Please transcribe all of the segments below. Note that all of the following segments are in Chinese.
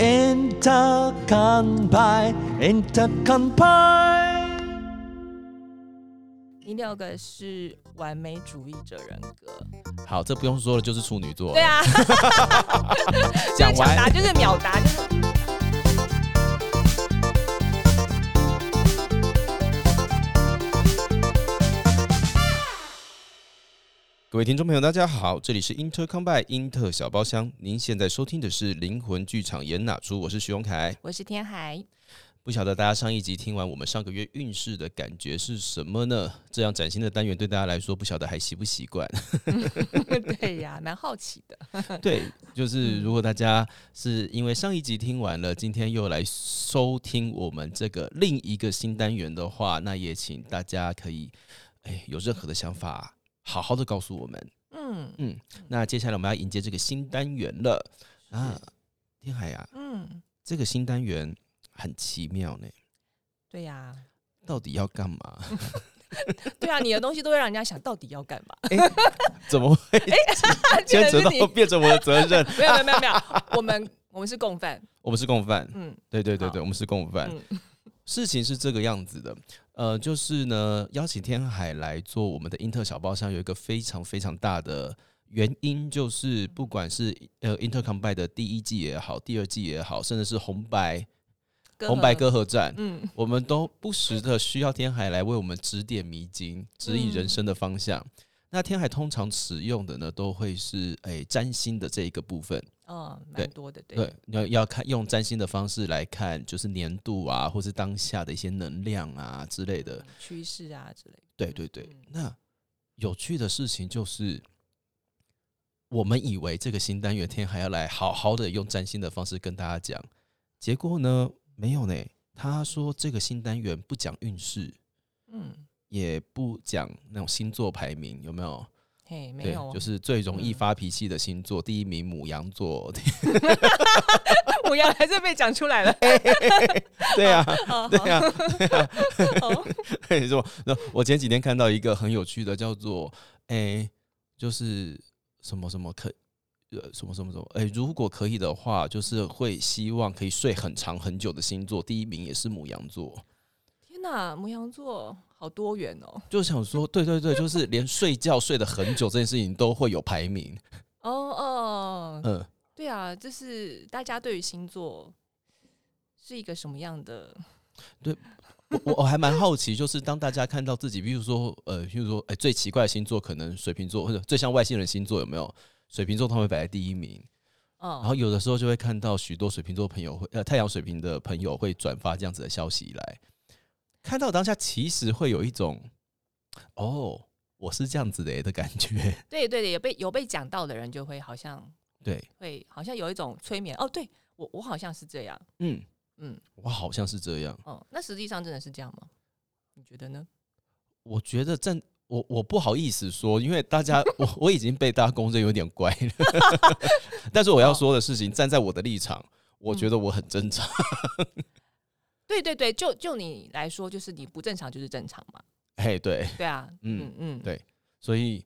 Intercon Pie。第六个是完美主义者人格。好，这不用说了，就是处女座。对，啊，讲完。就是秒答，就是各位听众朋友，大家好，这里是 Inter Combine 英特小包厢，您现在收听的是灵魂剧场演哪出？我是徐荣凯。我是天海。不晓得大家上一集听完我们上个月运势的感觉是什么呢？这样崭新的单元对大家来说，不晓得还习不习惯？对呀，蛮好奇的。对，就是如果大家是因为上一集听完了，今天又来收听我们这个另一个新单元的话，那也请大家可以，哎，有任何的想法，好好的告诉我们。嗯。嗯，那接下来我们要迎接这个新单元了。啊，天海呀、嗯，这个新单元很奇妙呢，对呀，到底要干嘛？对啊，你的东西都会让人家想到底要干嘛？怎么会？牵扯到变成我的责任？没有没有没有没有，我们我们是共犯。我们是共犯，嗯。对对对对，我们是共犯。嗯。事情是这个样子的，呃，就是呢，邀请天海来做我们的英特小包厢，有一个非常非常大的原因，就是不管是呃 Intercombine 的第一季也好，第二季也好，甚至是红白红白歌合战，嗯我们都不时的需要天海来为我们指点迷津，指引人生的方向。那天海通常使用的呢，都会是诶占星的这一个部分。哦，对蛮多的，对对，要要看用占星的方式来看，就是年度啊，或是当下的一些能量啊之类的。趋势啊之类的。对对对嗯，那有趣的事情就是，我们以为这个新单元天还要来好好的用占星的方式跟大家讲，结果呢没有呢。他说这个新单元不讲运势，嗯，也不讲那种星座排名，有没有？嘿，没对有，，就是最容易嗯发脾气的星座，第一名母羊座。母羊还是被讲出来了。对啊，哦对啊，对啊你说，那我前几天看到一个很有趣的，叫做诶、就是什么什么可呃什么什么什么，诶、如果可以的话，就是会希望可以睡很长很久的星座，第一名也是母羊座。天哪，母羊座好多元哦。就想说，对对对，就是连睡觉睡得很久这件事情都会有排名。哦哦，嗯，对啊，就是大家对于星座是一个什么样的？对我我还蛮好奇，就是当大家看到自己，比如说呃，比如说哎、最奇怪的星座可能水瓶座，或者最像外星人星座有没有？水瓶座他们会摆在第一名。嗯，然后有的时候就会看到许多水瓶座朋友会呃太阳水瓶的朋友会转发这样子的消息来，看到当下其实会有一种哦我是这样子的的感觉，对 对对，有被有被讲到的人就会好像对，会好像有一种催眠。哦，对我我好像是这样。嗯，嗯我好像是这样，哦，那实际上真的是这样吗？你觉得呢？我觉得正我我不好意思说，因为大家 我我已经被大家公认有点乖了，但是我要说的事情，站在我的立场，我觉得我很正常，对对对，就就你来说，就是你不正常就是正常嘛。嘿，对，对啊，嗯嗯嗯，对所以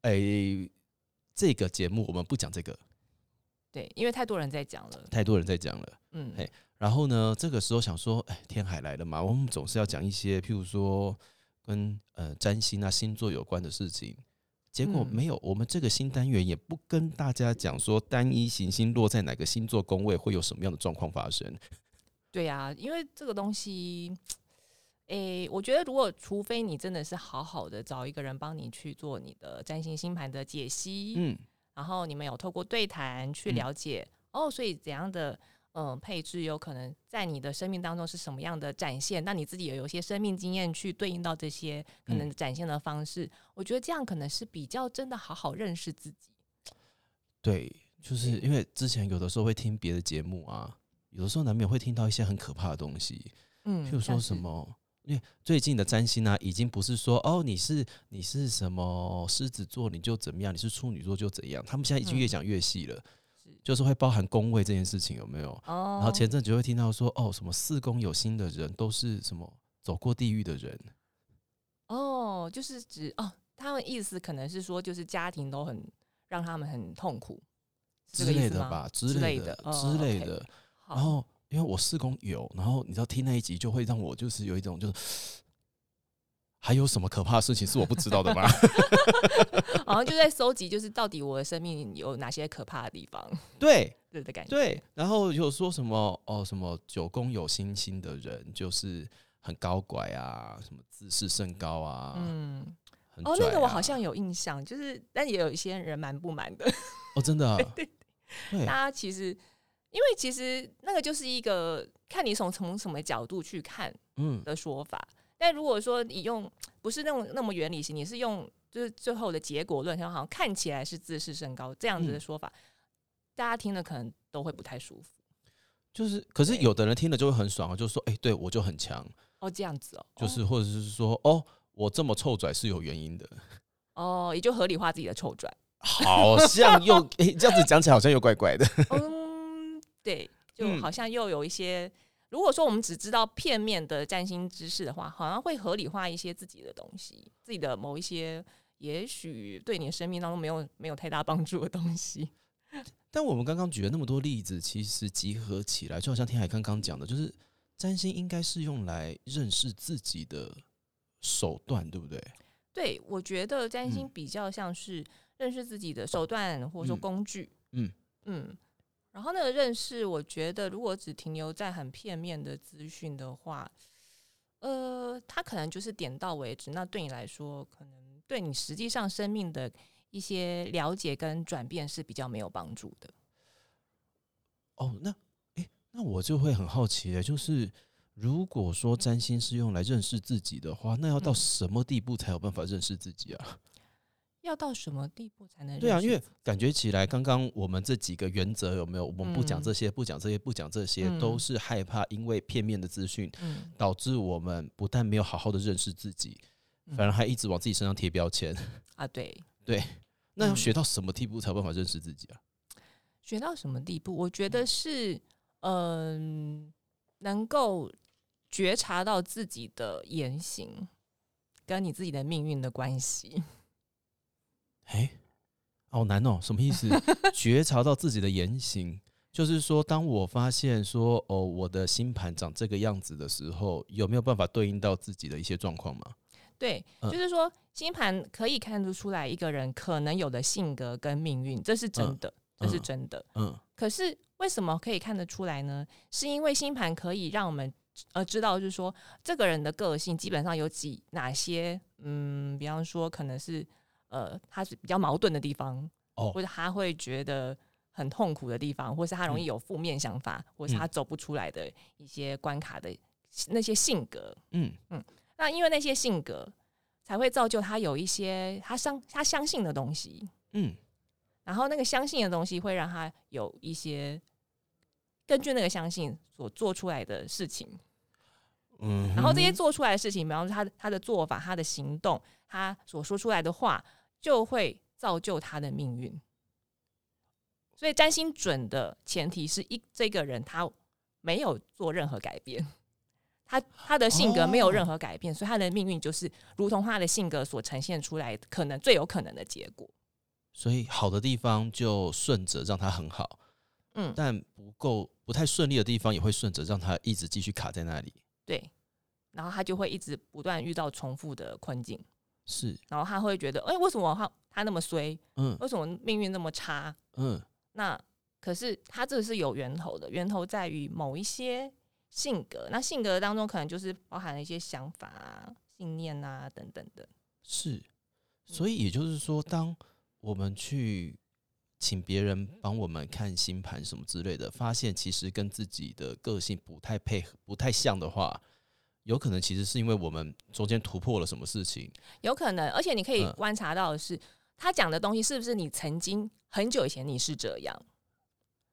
诶、这个节目我们不讲这个，对，因为太多人在讲了。太多人在讲了。嗯，嘿然后呢，这个时候想说，哎，天海来了嘛，我们总是要讲一些，譬如说跟呃占星啊、星座有关的事情。结果嗯没有，我们这个新单元也不跟大家讲说单一行星落在哪个星座宫位会有什么样的状况发生。对呀、因为这个东西，诶、我觉得如果除非你真的是好好的找一个人帮你去做你的占星星盘的解析，嗯，然后你们有透过对谈去嗯了解、哦，所以怎样的嗯、呃配置有可能在你的生命当中是什么样的展现，那你自己也有一些生命经验去对应到这些可能嗯展现的方式，我觉得这样可能是比较真的好好认识自己。对，就是因为之前有的时候会听别的节目啊，有的时候难免会听到一些很可怕的东西。嗯，譬如说什么，因为最近的占星啊，已经不是说哦，你是你是什么狮子座你就怎么样，你是处女座就怎样，他们现在已经越嗯讲越细了，是就是会包含宫位这件事情有没有？哦，然后前阵子就会听到说，哦，什么四宫有心的人都是什么走过地狱的人，哦，就是指哦，他们意思可能是说，就是家庭都很让他们很痛苦之类的吧，之类的之类的。好然后因为我四宫有，然后你知道听那一集就会让我就是有一种就是。还有什么可怕的事情是我不知道的吗？好像就在搜集，就是到底我的生命有哪些可怕的地方，对对的感觉。对，然后有说什么哦，什么九宫有星星的人就是很高拐啊，什么自视甚高啊，嗯，很哦，那个我好像有印象，就是但也有一些人蛮不满的。哦，真的啊，对大家其实，因为其实那个就是一个看你从从什么角度去看嗯，的说法。但如果说你用不是那种那么原理型，你是用就是最后的结果论，像好像看起来是自视甚高这样子的嗯。说法，大家听了可能都会不太舒服。就是，可是有的人听了就会很爽啊，就是说，哎、对我就很强，哦，这样子哦，就是或者是说，哦，我这么臭拽是有原因的，哦，也就合理化自己的臭拽。好像又哎、这样子讲起来好像又怪怪的，嗯，对，就嗯好像又有一些。如果说我们只知道片面的占星知识的话，好像会合理化一些自己的东西，自己的某一些也许对你的生命当中没有没有太大帮助的东西。但我们刚刚举了那么多例子，其实集合起来，就好像天海刚刚讲的，就是占星应该是用来认识自己的手段，对不对？对我觉得占星嗯比较像是认识自己的手段或者说嗯工具。嗯嗯，然后那个认识，我觉得如果只停留在很片面的资讯的话，呃，他可能就是点到为止。那对你来说，可能对你实际上生命的一些了解跟转变是比较没有帮助的。哦，那诶，那我就会很好奇了，就是如果说占星是用来认识自己的话，那要到嗯什么地步才有办法认识自己啊？要到什么地步才能对啊，因为感觉起来，刚刚我们这几个原则有没有？我们不讲嗯这些，不讲这些，不讲这些，都嗯是害怕因为片面的资讯，嗯导致我们不但没有好好的认识自己，嗯反而还一直往自己身上贴标签。啊，对对，那要嗯学到什么地步才有办法认识自己啊？学到什么地步？我觉得是嗯、能够觉察到自己的言行跟你自己的命运的关系。哎，好难哦，什么意思？觉察到自己的言行，就是说，当我发现说，哦，我的星盘长这个样子的时候，有没有办法对应到自己的一些状况吗？对，嗯就是说星盘可以看得出来一个人可能有的性格跟命运，这是真的，这是嗯真的。嗯可是为什么可以看得出来呢？是因为星盘可以让我们呃知道，就是说这个人的个性基本上有几哪些，嗯，比方说可能是呃他是比较矛盾的地方，哦或者他会觉得很痛苦的地方，或是他容易有负面想法，或是他走不出来的一些关卡的那些性格。嗯嗯那因为那些性格，才会造就他有一些他相他相信的东西。嗯然后那个相信的东西会让他有一些根据那个相信所做出来的事情，嗯，然后这些做出来的事情，比方说他的他的做法、他的行动、他所说出来的话，就会造就他的命运。所以占星准的前提是一这个人他没有做任何改变，他他的性格没有任何改变，所以他的命运就是如同他的性格所呈现出来可能最有可能的结果。所以好的地方就顺着让他很好，嗯，但不够不太顺利的地方也会顺着让他一直继续卡在那里。对，然后他就会一直不断遇到重复的困境，是，然后他会觉得，哎、为什么他他那么衰？嗯为什么命运那么差？嗯那可是他这个是有源头的，源头在于某一些性格，那性格当中可能就是包含了一些想法啊、信念啊等等的。是，所以也就是说，当我们去请别人帮我们看星盘什么之类的，发现其实跟自己的个性不太配合、不太像的话，有可能其实是因为我们中间突破了什么事情。有可能，而且你可以嗯观察到的是，他讲的东西是不是你曾经很久以前你是这样，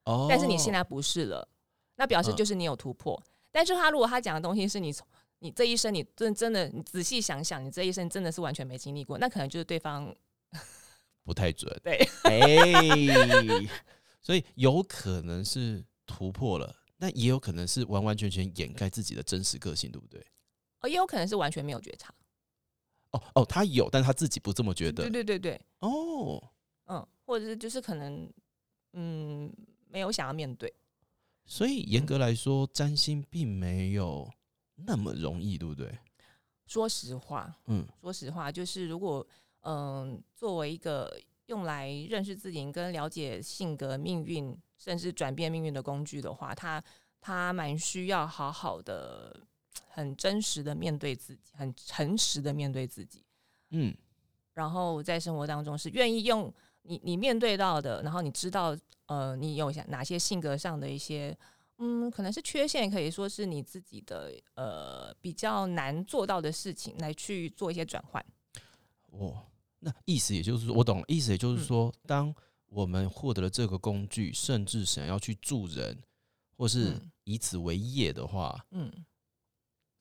哦但是你现在不是了，那表示嗯就是你有突破。但是他如果他讲的东西是你从你这一生你真真的你仔细想想，你这一生真的是完全没经历过，那可能就是对方 不太准。对 哎，所以有可能是突破了，但也有可能是完完全全掩盖自己的真实个性，对不对？哦，也有可能是完全没有觉察。哦哦，他有，但他自己不这么觉得对。对对对，哦，嗯，或者是就是可能嗯没有想要面对。所以严格来说，占星并没有那么容易，对不对？说实话，嗯说实话，就是如果嗯、作为一个用来认识自己、跟了解性格、命运，甚至转变命运的工具的话，他他蛮需要好好的、很真实的面对自己，很诚实的面对自己。嗯然后在生活当中是愿意用你你面对到的，然后你知道呃你有哪些性格上的一些嗯可能是缺陷，也可以说是你自己的呃比较难做到的事情，来去做一些转换。哦，那意思也就是说，我懂了，意思也就是嗯说，当我们获得了这个工具，甚至想要去助人，或是嗯以此为业的话，嗯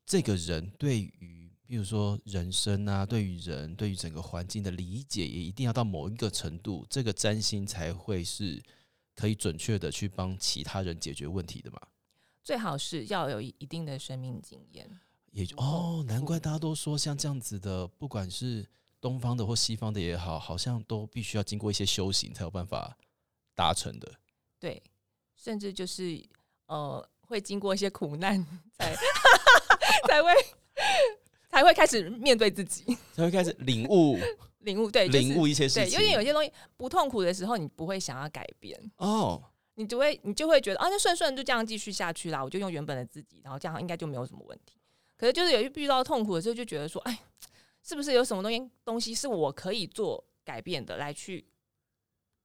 这个人对于，比如说人生啊，对于人，对于整个环境的理解，也一定要到某一个程度，这个占星才会是可以准确的去帮其他人解决问题的嘛。最好是要有一一定的生命经验。也就哦，难怪大家都说像这样子的，不管是东方的或西方的也好，好像都必须要经过一些修行才有办法达成的。对，甚至就是呃，会经过一些苦难，才才会才会开始面对自己，才会开始领悟领悟。对，就是领悟一些事对，情。因为有些东西不痛苦的时候，你不会想要改变，哦，你就会你就会觉得啊，那顺顺就这样继续下去啦，我就用原本的自己，然后这样应该就没有什么问题。可是就是有遇到痛苦的时候，就觉得说，哎，是不是有什么东西东西是我可以做改变的，来去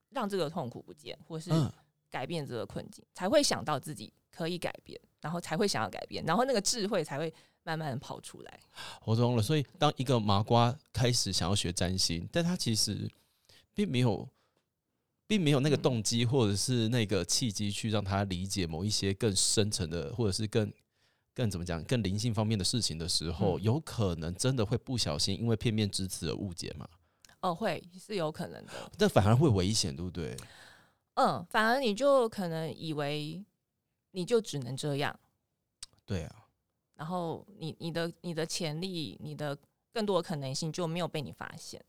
让这个痛苦不见，或是嗯，改变这个困境，才会想到自己可以改变，然后才会想要改变，然后那个智慧才会慢慢的跑出来。我懂了。所以当一个麻瓜开始想要学占星，但他其实并没有，并没有那个嗯动机或者是那个契机去让他理解某一些更深层的，或者是更更怎么讲，更灵性方面的事情的时候，嗯有可能真的会不小心因为片面之词而误解嘛？哦，会是有可能的。这反而会危险，对不对？嗯，反而你就可能以为你就只能这样，对啊，然后你你的你的潜力，你的更多的可能性就没有被你发现。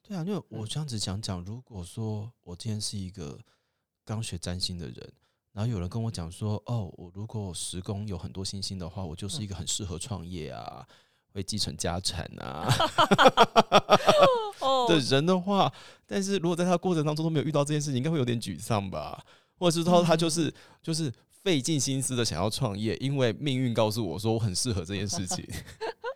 对啊，因为我嗯这样子讲讲，如果说我今天是一个刚学占星的人，然后有人跟我讲说，哦，我如果时宫有很多星星的话，我就是一个很适合创业啊，会继承家产啊 哦。的人的话，但是如果在他过程当中都没有遇到这件事情，应该会有点沮丧吧？或者是说他就是就是费尽心思的想要创业，因为命运告诉我说我很适合这件事情。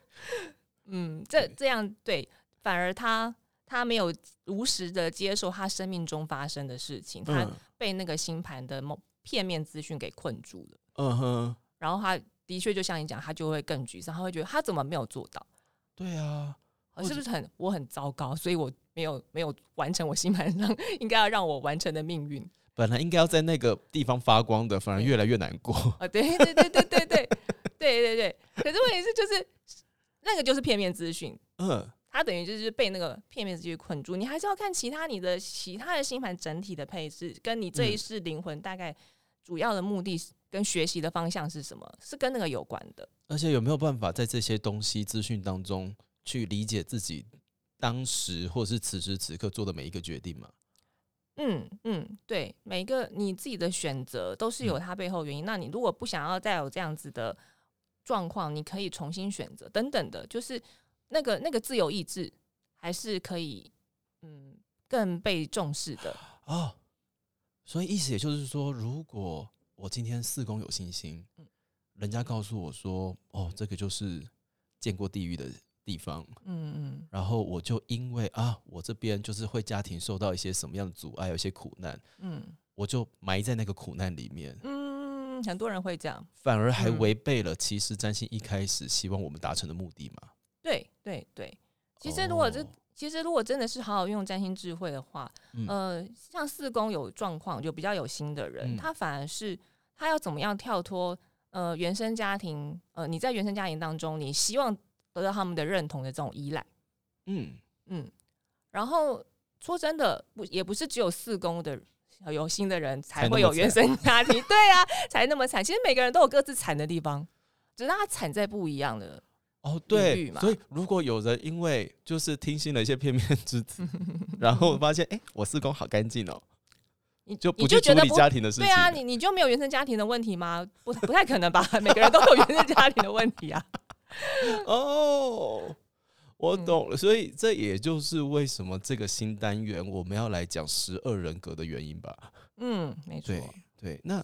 嗯，这这样对，反而他他没有如实的接受他生命中发生的事情，他嗯。被那个星盘的某片面资讯给困住了。嗯哼，然后他的确就像你讲，他就会更沮丧，他会觉得他怎么没有做到？对啊，我是不是很我很糟糕？所以我没有没有完成我心盘上应该要让我完成的命运。本来应该要在那个地方发光的，反而越来越难过。啊，对对对对对对对对对。可是问题是，就是那个就是片面资讯。嗯。他等于就是被那个片面资讯困住。你还是要看其他你的其他的星盘整体的配置，跟你这一嗯世灵魂大概主要的目的跟学习的方向是什么，是跟那个有关的。而且有没有办法在这些东西资讯当中去理解自己当时或者是此时此刻做的每一个决定嘛？嗯嗯，对，每一个你自己的选择都是有嗯它背后原因。那你如果不想要再有这样子的状况，你可以重新选择等等的，就是那个那个自由意志还是可以嗯更被重视的。哦，所以意思也就是说，如果我今天四宫有信心，嗯人家告诉我说，哦，这个就是见过地狱的地方，嗯嗯然后我就因为啊，我这边就是会家庭受到一些什么样的阻碍，有一些苦难，嗯我就埋在那个苦难里面，嗯，很多人会这样。反而还嗯违背了其实占星一开始希望我们达成的目的嘛。对对对，其实如果这、哦其实如果真的是好好运用占星智慧的话，嗯呃，像四宫有状况就比较有心的人，嗯他反而是他要怎么样跳脱呃原生家庭，呃你在原生家庭当中，你希望得到他们的认同的这种依赖，嗯，嗯，然后说真的，不也不是只有四宫的。有心的人才会有原生家庭，对啊，才那么惨。其实每个人都有各自惨的地方，只是他惨在不一样的。哦，对所以如果有人因为就是听信了一些片面之词，然后发现哎、诶我四宫好干净哦，你就不你就觉得不家庭的事情。对啊，你你就没有原生家庭的问题吗？不不太可能吧？每个人都有原生家庭的问题啊。哦，我嗯懂了，所以这也就是为什么这个新单元我们要来讲十二人格的原因吧。嗯，没错对。对，那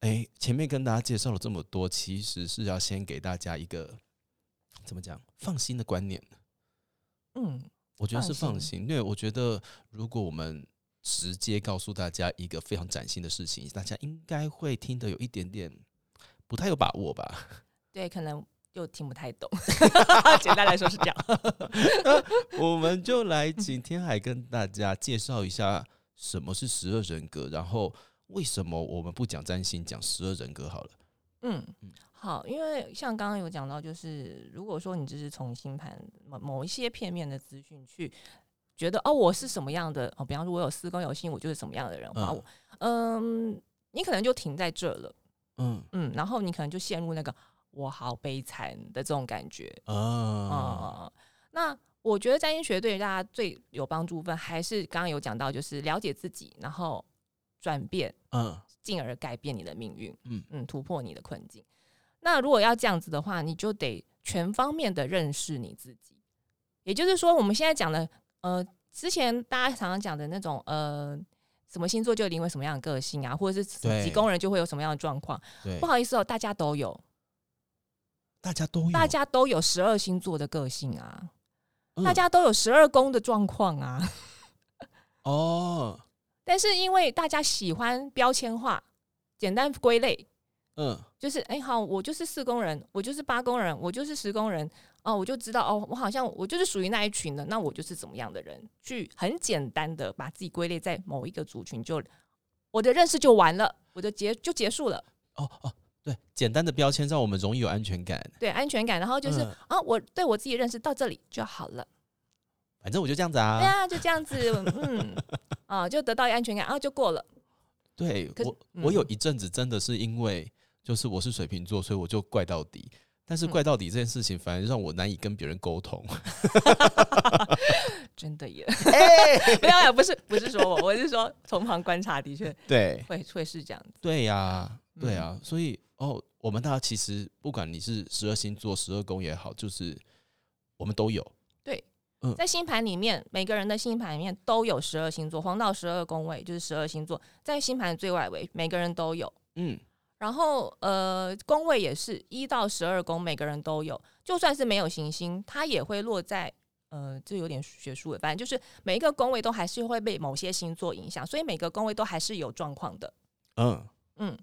哎，前面跟大家介绍了这么多，其实是要先给大家一个怎么讲放心的观念。嗯，我觉得是放放心，因为我觉得如果我们直接告诉大家一个非常崭新的事情，大家应该会听得有一点点不太有把握吧。对，可能又听不太懂。简单来说是这样。我们就来请天海跟大家介绍一下什么是十二人格，然后为什么我们不讲占星，讲十二人格好了。嗯，好，因为像刚刚有讲到，就是如果说你只是从星盘某某一些片面的资讯去觉得哦，我是什么样的哦，比方说我有四宫有星，我就是什么样的人，话，嗯。我嗯，你可能就停在这了，嗯。嗯，然后你可能就陷入那个我好悲惨的这种感觉啊，啊、那我觉得占星学对大家最有帮助部分，还是刚刚有讲到，就是了解自己，然后转变，嗯。进而改变你的命运，嗯嗯。嗯，突破你的困境。那如果要这样子的话，你就得全方面的认识你自己。也就是说，我们现在讲的，呃，之前大家常常讲的那种，呃，什么星座就因为什么样的个性啊，或者是对几工人就会有什么样的状况。不，好意思哦，大家都有，大家都有，大家都有十二星座的个性啊，嗯大家都有十二宫的状况啊。哦，但是因为大家喜欢标签化、简单归类，嗯。就是哎、好，我就是四工人，我就是八工人，我就是十工人哦，我就知道哦，我好像我就是属于那一群的，那我就是怎么样的人，去很简单的把自己归类在某一个族群就，我的认识就完了，我的结就结束了，哦哦，对，简单的标签让我们容易有安全感。对安全感，然后就是、嗯。啊，我对我自己认识到这里就好了，反正我就这样子啊。对啊。啊，就这样子，嗯，啊，就得到安全感，然后就过了，对我，嗯。我有一阵子真的是因为就是我是水瓶座，所以我就怪到底。但是嗯怪到底这件事情，反而让我难以跟别人沟通。真的耶，哎没有没有，不是不是说我，我是说从旁观察，的确对会会是这样子，对呀、对呀啊，所以哦，我们大家其实不管你是十二星座、十二宫也好，就是我们都有。嗯在星盘里面，每个人的星盘里面都有十二星座，黄道十二宫位就是十二星座，在星盘的最外围，每个人都有。嗯，然后呃，宫位也是一到十二宫，每个人都有。就算是没有行星，它也会落在呃，这有点学术了，反正就是每一个宫位都还是会被某些星座影响，所以每个宫位都还是有状况的。嗯，嗯，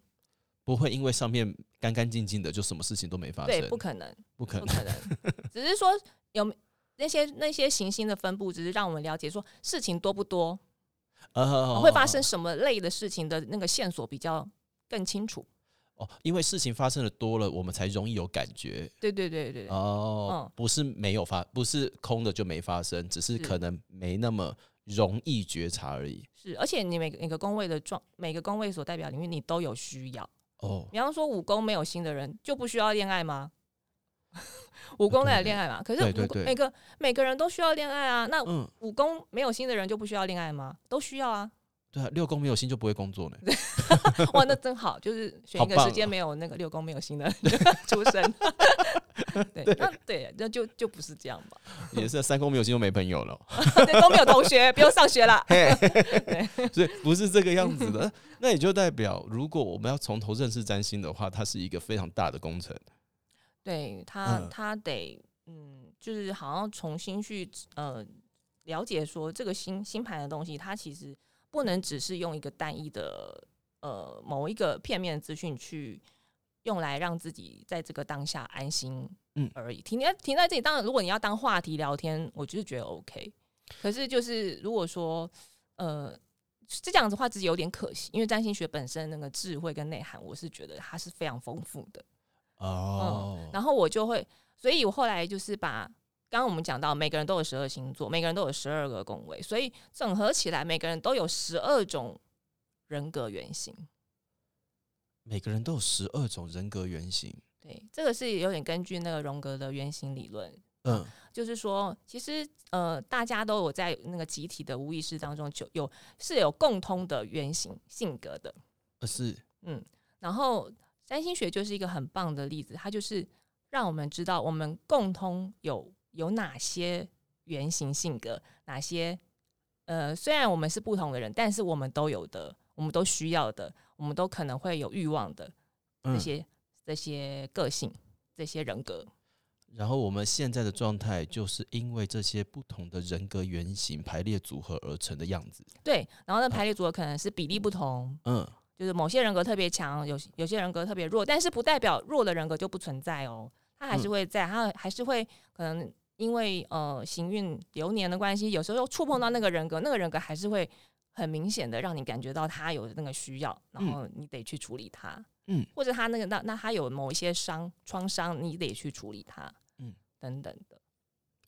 不会因为上面干干净净的就什么事情都没发对，生，不可能，不可能。不可能，只是说有那些那些行星的分布，只是让我们了解说事情多不多，呃会发生什么类的事情的那个线索比较更清楚。哦，因为事情发生的多了，我们才容易有感觉。对对对对对，哦，嗯不是没有发，不是空的就没发生，只是是可能没那么容易觉察而已。是，而且你每个每个宫位的状，每个宫位所代表领域，你都有需要。哦，比方说五宫没有心的人，就不需要恋爱吗？五宫来恋爱嘛？可是五宫对对对每个每个人都需要恋爱啊。那嗯，五宫没有心的人就不需要恋爱吗？都需要啊。对啊，六宫没有心就不会工作呢。哇，那真好，就是选一个时间没有那个六宫没有心的 出生。对，那对，那就就不是这样吧？也是三宫没有心就没朋友了，对，都没有同学，不用上学了。对所以不是这个样子的。那也就代表，如果我们要从头认识占星的话，它是一个非常大的工程。对他，嗯他得嗯，就是好像重新去呃了解说这个星星盘的东西，它其实不能只是用一个单一的呃某一个片面的资讯去用来让自己在这个当下安心嗯而已。停在停在这里，当然如果你要当话题聊天，我就是觉得 OK。可是就是如果说呃。这样子的话，自己有点可惜，因为占星学本身那个智慧跟内涵，我是觉得它是非常丰富的。哦，然后我就会，所以我后来就是把刚刚我们讲到，每个人都有十二星座，每个人都有十二个宫位，所以整合起来，每个人都有十二种人格原型。每个人都有十二种人格原型。对，这个是有点根据那个荣格的原型理论嗯就是说，其实呃，大家都有在那个集体的无意识当中，就有是有共通的原型性格的。呃是嗯，然后占星学就是一个很棒的例子，它就是让我们知道我们共通有有哪些原型性格，哪些呃，虽然我们是不同的人，但是我们都有的，我们都需要的，我们都可能会有欲望的这嗯，些、这些个性、这些人格。然后我们现在的状态就是因为这些不同的人格原型排列组合而成的样子。对，然后那，排列组合可能是比例不同，嗯就是某些人格特别强，有有些人格特别弱，但是不代表弱的人格就不存在哦，他还是嗯。会在，他还是会可能因为呃行运流年的关系，有时候触碰到那个人格，那个人格还是会很明显的让你感觉到他有那个需要，然后你得去处理他，嗯，或者他那个那那他有某一些伤创伤，你得去处理他，嗯。嗯，等等的，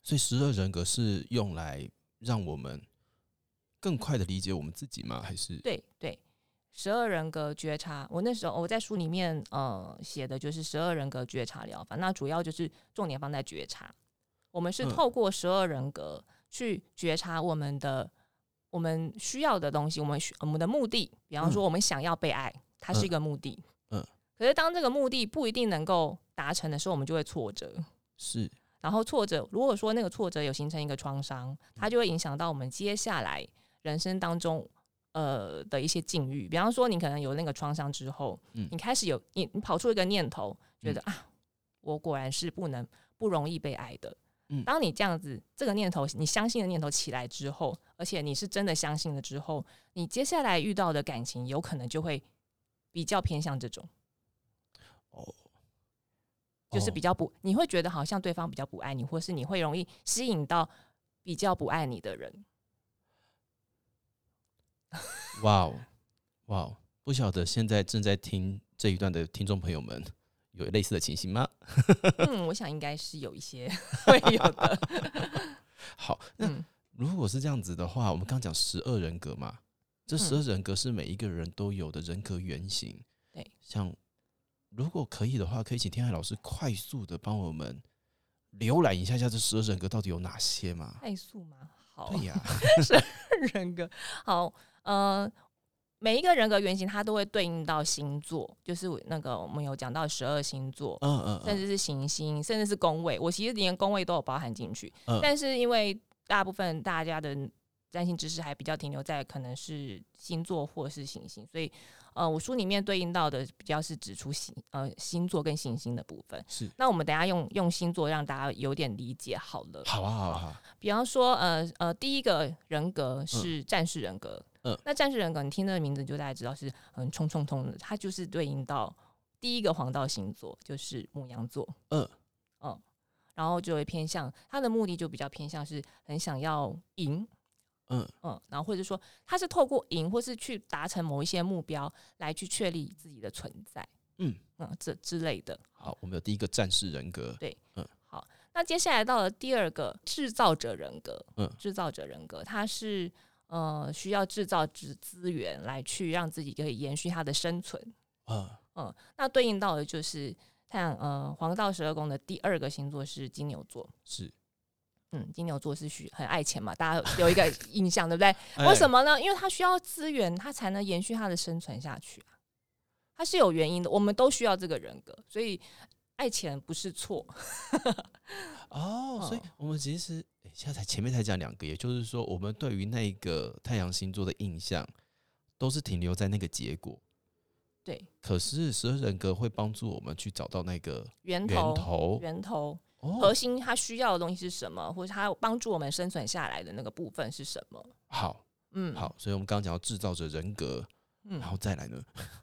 所以十二人格是用来让我们更快的理解我们自己吗？还是对对。十二人格觉察，我那时候我在书里面呃写的就是十二人格觉察疗法，那主要就是重点放在觉察。我们是嗯透过十二人格去觉察我们的我们需要的东西，我们需我们的目的。比方说，嗯我们想要被爱，它是一个目的。嗯可是当这个目的不一定能够达成的时候，我们就会挫折。是然后挫折，如果说那个挫折有形成一个创伤，它就会影响到我们接下来人生当中呃的一些境遇。比方说，你可能有那个创伤之后，嗯你开始有你你跑出一个念头，觉得、啊，我果然是不能不容易被爱的。嗯当你这样子这个念头，你相信的念头起来之后，而且你是真的相信了之后，你接下来遇到的感情有可能就会比较偏向这种。哦，就是哦比较不，你会觉得好像对方比较不爱你，或是你会容易吸引到比较不爱你的人。哇哦哇哦，不晓得现在正在听这一段的听众朋友们有类似的情形吗？嗯，我想应该是有一些会有的。好，那嗯，如果是这样子的话，我们刚讲十二人格嘛，这嗯十二人格是每一个人都有的人格原型。对，像如果可以的话，可以请天海老师快速的帮我们浏览一下下这十二人格到底有哪些吗？快速吗？好，对呀，十二人格好，呃，每一个人格原型它都会对应到星座，就是那个我们有讲到十二星座，嗯嗯嗯，甚至是行星，甚至是宫位。我其实连宫位都有包含进去，嗯但是因为大部分大家的占星知识还比较停留在可能是星座或是行星，所以呃，我书里面对应到的比较是指出星呃星座跟行星的部分。是那我们等下用用星座让大家有点理解好了。好啊好啊好啊，比方说，呃呃，第一个人格是战士人格。嗯那战士人格，你听这个名字就大家知道是很冲冲冲的，它就是对应到第一个黄道星座，就是母羊座。嗯嗯，然后就会偏向他的目的就比较偏向是很想要赢。嗯嗯，然后或者说他是透过赢，或是去达成某一些目标来去确立自己的存在，嗯，嗯，这之类的。好，我们有第一个战士人格，对，嗯好，那接下来到了第二个制造者人格，嗯制造者人格，他是呃需要制造资资源来去让自己可以延续它的生存。嗯嗯，那对应到的就是像呃黄道十二宫的第二个星座是金牛座。是，嗯，金牛座是需很爱钱嘛，大家有一个 印象，对不对？哎为什么呢？因为他需要资源，他才能延续他的生存下去啊。他是有原因的，我们都需要这个人格，所以爱钱不是错。哦，所以哦我们其实诶现在才前面才讲两个，也就是说，我们对于那个太阳星座的印象都是停留在那个结果。对，可是十二人格会帮助我们去找到那个源头源头，源头，哦核，心，它需要的东西是什么，或者它帮助我们生存下来的那个部分是什么？好嗯，好，所以我们刚刚讲到制造者人格，嗯然，后再来呢，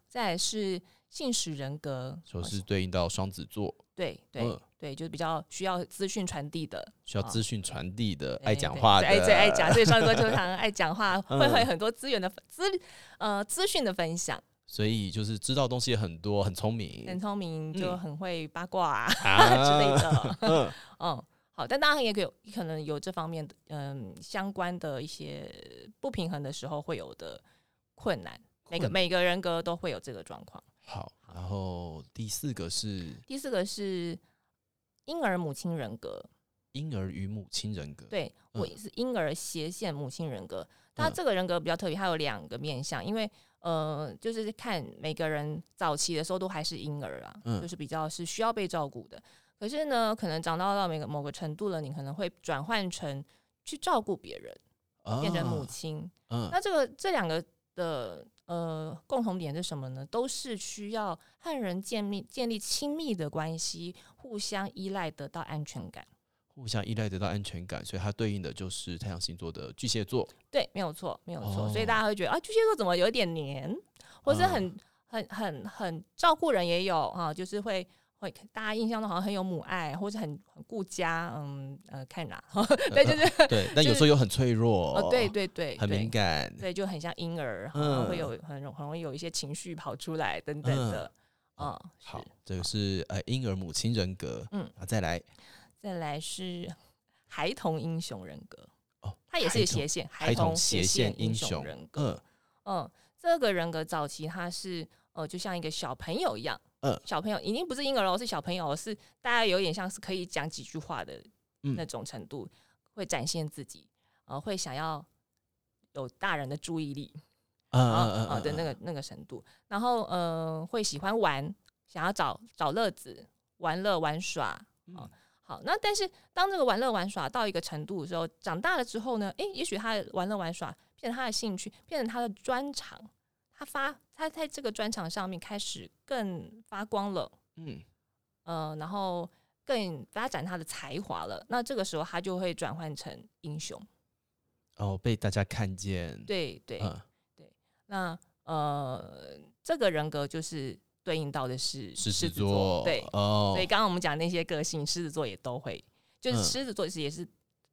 再来是信使人格，就哦是对应到双子座，对对、嗯对，就是比较需要资讯传递的，需要哦资讯传递的、对爱讲对话的，最爱最爱讲，所以双子座就常 爱讲话，会嗯会很多资源的资呃资讯的分享，所以就是知道东西也很多，很聪明很明聪明，就嗯很会八卦、啊、啊 之类的。嗯嗯，好，但当然也可以有可能有这方面的嗯相关的一些不平衡的时候会有的困难，每个每个人格都会有这个状况。好，然后第四个是第四个是婴儿母亲人格，婴儿与母亲人格。，对我嗯。是婴儿斜线母亲人格，它嗯。这个人格比较特别，它有两个面相，因为呃，就是看每个人早期的时候都还是婴儿啊，嗯。就是比较是需要被照顾的。可是呢，可能长到到每个某个程度了，你可能会转换成去照顾别人，变成母啊亲。嗯。那这个这两个的呃共同点是什么呢？都是需要和人建立建立亲密的关系，互相依赖，得到安全感。互相依赖得到安全感，所以它对应的就是太阳星座的巨蟹座。对，没有错，没有错。所以哦大家会觉得啊，巨蟹座怎么有点黏，或是啊很、很很很照顾人也有啊，就是会会大家印象中好像很有母爱，或者很很顾家，嗯呃，看哪，对，就是 对，但有时候又很脆弱，哦，对，对对，很敏感。对，就很像婴儿，会有很容很容易有一些情绪跑出来等等的。嗯，好是，这个是呃婴儿母亲人格。嗯啊，再来再来是孩童英雄人格，哦，它也是斜线，孩童斜斜线英英雄人格。嗯嗯，这个人格早期他是呃，就像一个小朋友一样，嗯小朋友已经不是婴儿了，是小朋友，是大家有点像是可以讲几句话的嗯。那种程度，会展现自己，呃，会想要有大人的注意力嗯啊的那个那个程度，然后呃，会喜欢玩，想要找找乐子，玩乐玩耍，啊嗯。好，那但是当这个玩乐玩耍到一个程度的时候，长大了之后呢，诶，也许他玩乐玩耍变成他的兴趣，变成他的专长，他发他在这个专场上面开始更发光了，嗯呃，然后更发展他的才华了。那这个时候他就会转换成英雄，哦，被大家看见。对对。嗯，那呃，这个人格就是对应到的是狮子子座，对，哦所以，刚刚我们讲那些个性，狮子座也都会，就是嗯狮子座其实也是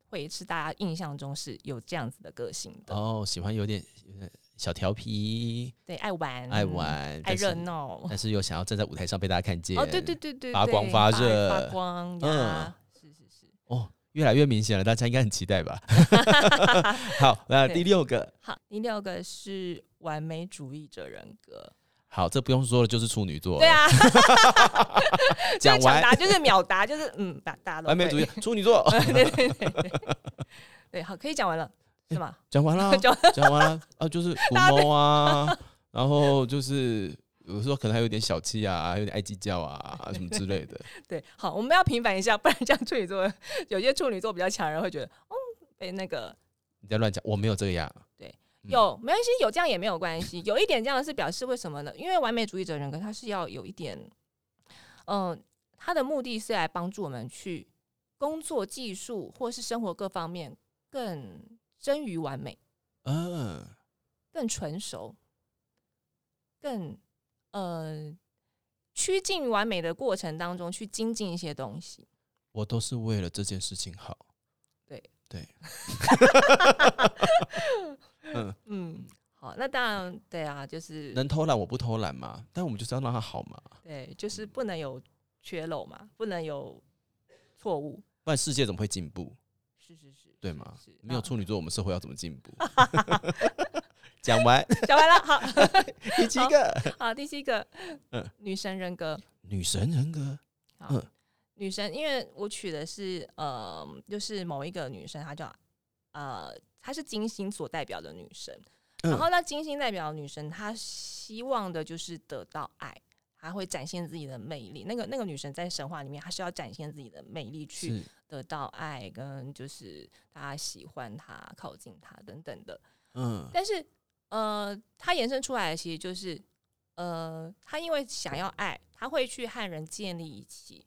会是大家印象中是有这样子的个性的，哦，喜欢有点有点小调皮，对，爱玩，爱，玩，爱热闹。但是又想要站在舞台上被大家看见。哦，对对对对，发光发热发光呀，是是是。哦，越来越明显了，大家应该很期待吧？好，那第六个，好，第六个是完美主义者人格，好，这不用说了，就是处女座。对，啊，就是讲完就是秒答，就是嗯，大大完美主义，处女座，对对对对，对，好，可以讲完了，是吗？讲完了，讲讲完了啊，就是 古猫啊，然后就是有时候可能还有点小气啊，有点爱计较啊，什么之类的。对，好，我们要平反一下，不然这样处女座有些处女座比较强人会觉得，哦，被那个你在乱讲，我没有这样。对有没关系，有这样也没有关系。有一点这样是表示为什么呢？因为完美主义者人格他是要有一点，嗯、他的目的是来帮助我们去工作技术或是生活各方面更臻于完美、嗯，更成熟、更呃趋近完美的过程当中去精进一些东西。我都是为了这件事情好。对对，嗯，嗯，好，那当然对啊，就是能偷懒我不偷懒嘛，但我们就是要让它好嘛，对，就是不能有缺漏嘛，不能有错误。不然世界怎么会进步？是是是，对吗是？没有那处女座，我们社会要怎么进步？讲完 讲完了，好 第七个，好，第七个，嗯女神人格，女神人格，嗯女神，因为我取的是呃，就是某一个女生，她叫呃，她是金星所代表的女神，嗯然后那金星代表的女神，她希望的就是得到爱。她会展现自己的魅力。那个那个女神在神话里面，她是要展现自己的魅力，去是得到爱，跟就是大家喜欢他、靠近他等等的。嗯但是呃，他延伸出来的其实就是呃，他因为想要爱，他会去和人建立一起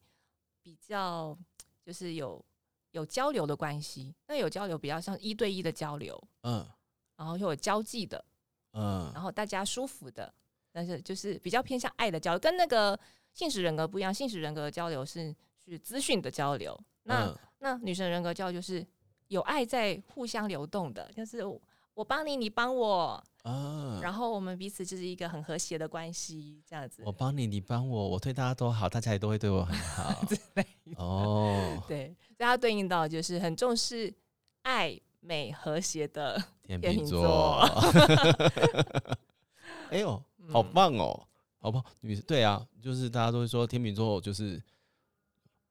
比较就是有有交流的关系。那有交流比较像一对一的交流，嗯然后又有交际的，嗯然后大家舒服的，但是就是比较偏向爱的交流，跟那个信使人格不一样。信使人格的交流是是资讯的交流，那、嗯那女神人格交流就是有爱在互相流动的，就是我我帮你，你帮我，啊，然后我们彼此就是一个很和谐的关系，这样子我。帮你，你帮我，我对大家都好，大家也都会对我很好。哦，对，所以它对应到就是很重视爱、美、和谐的。天天秤秤座。哎呦，好嗯棒哦，好棒！女对啊，就是大家都会说天秤座就是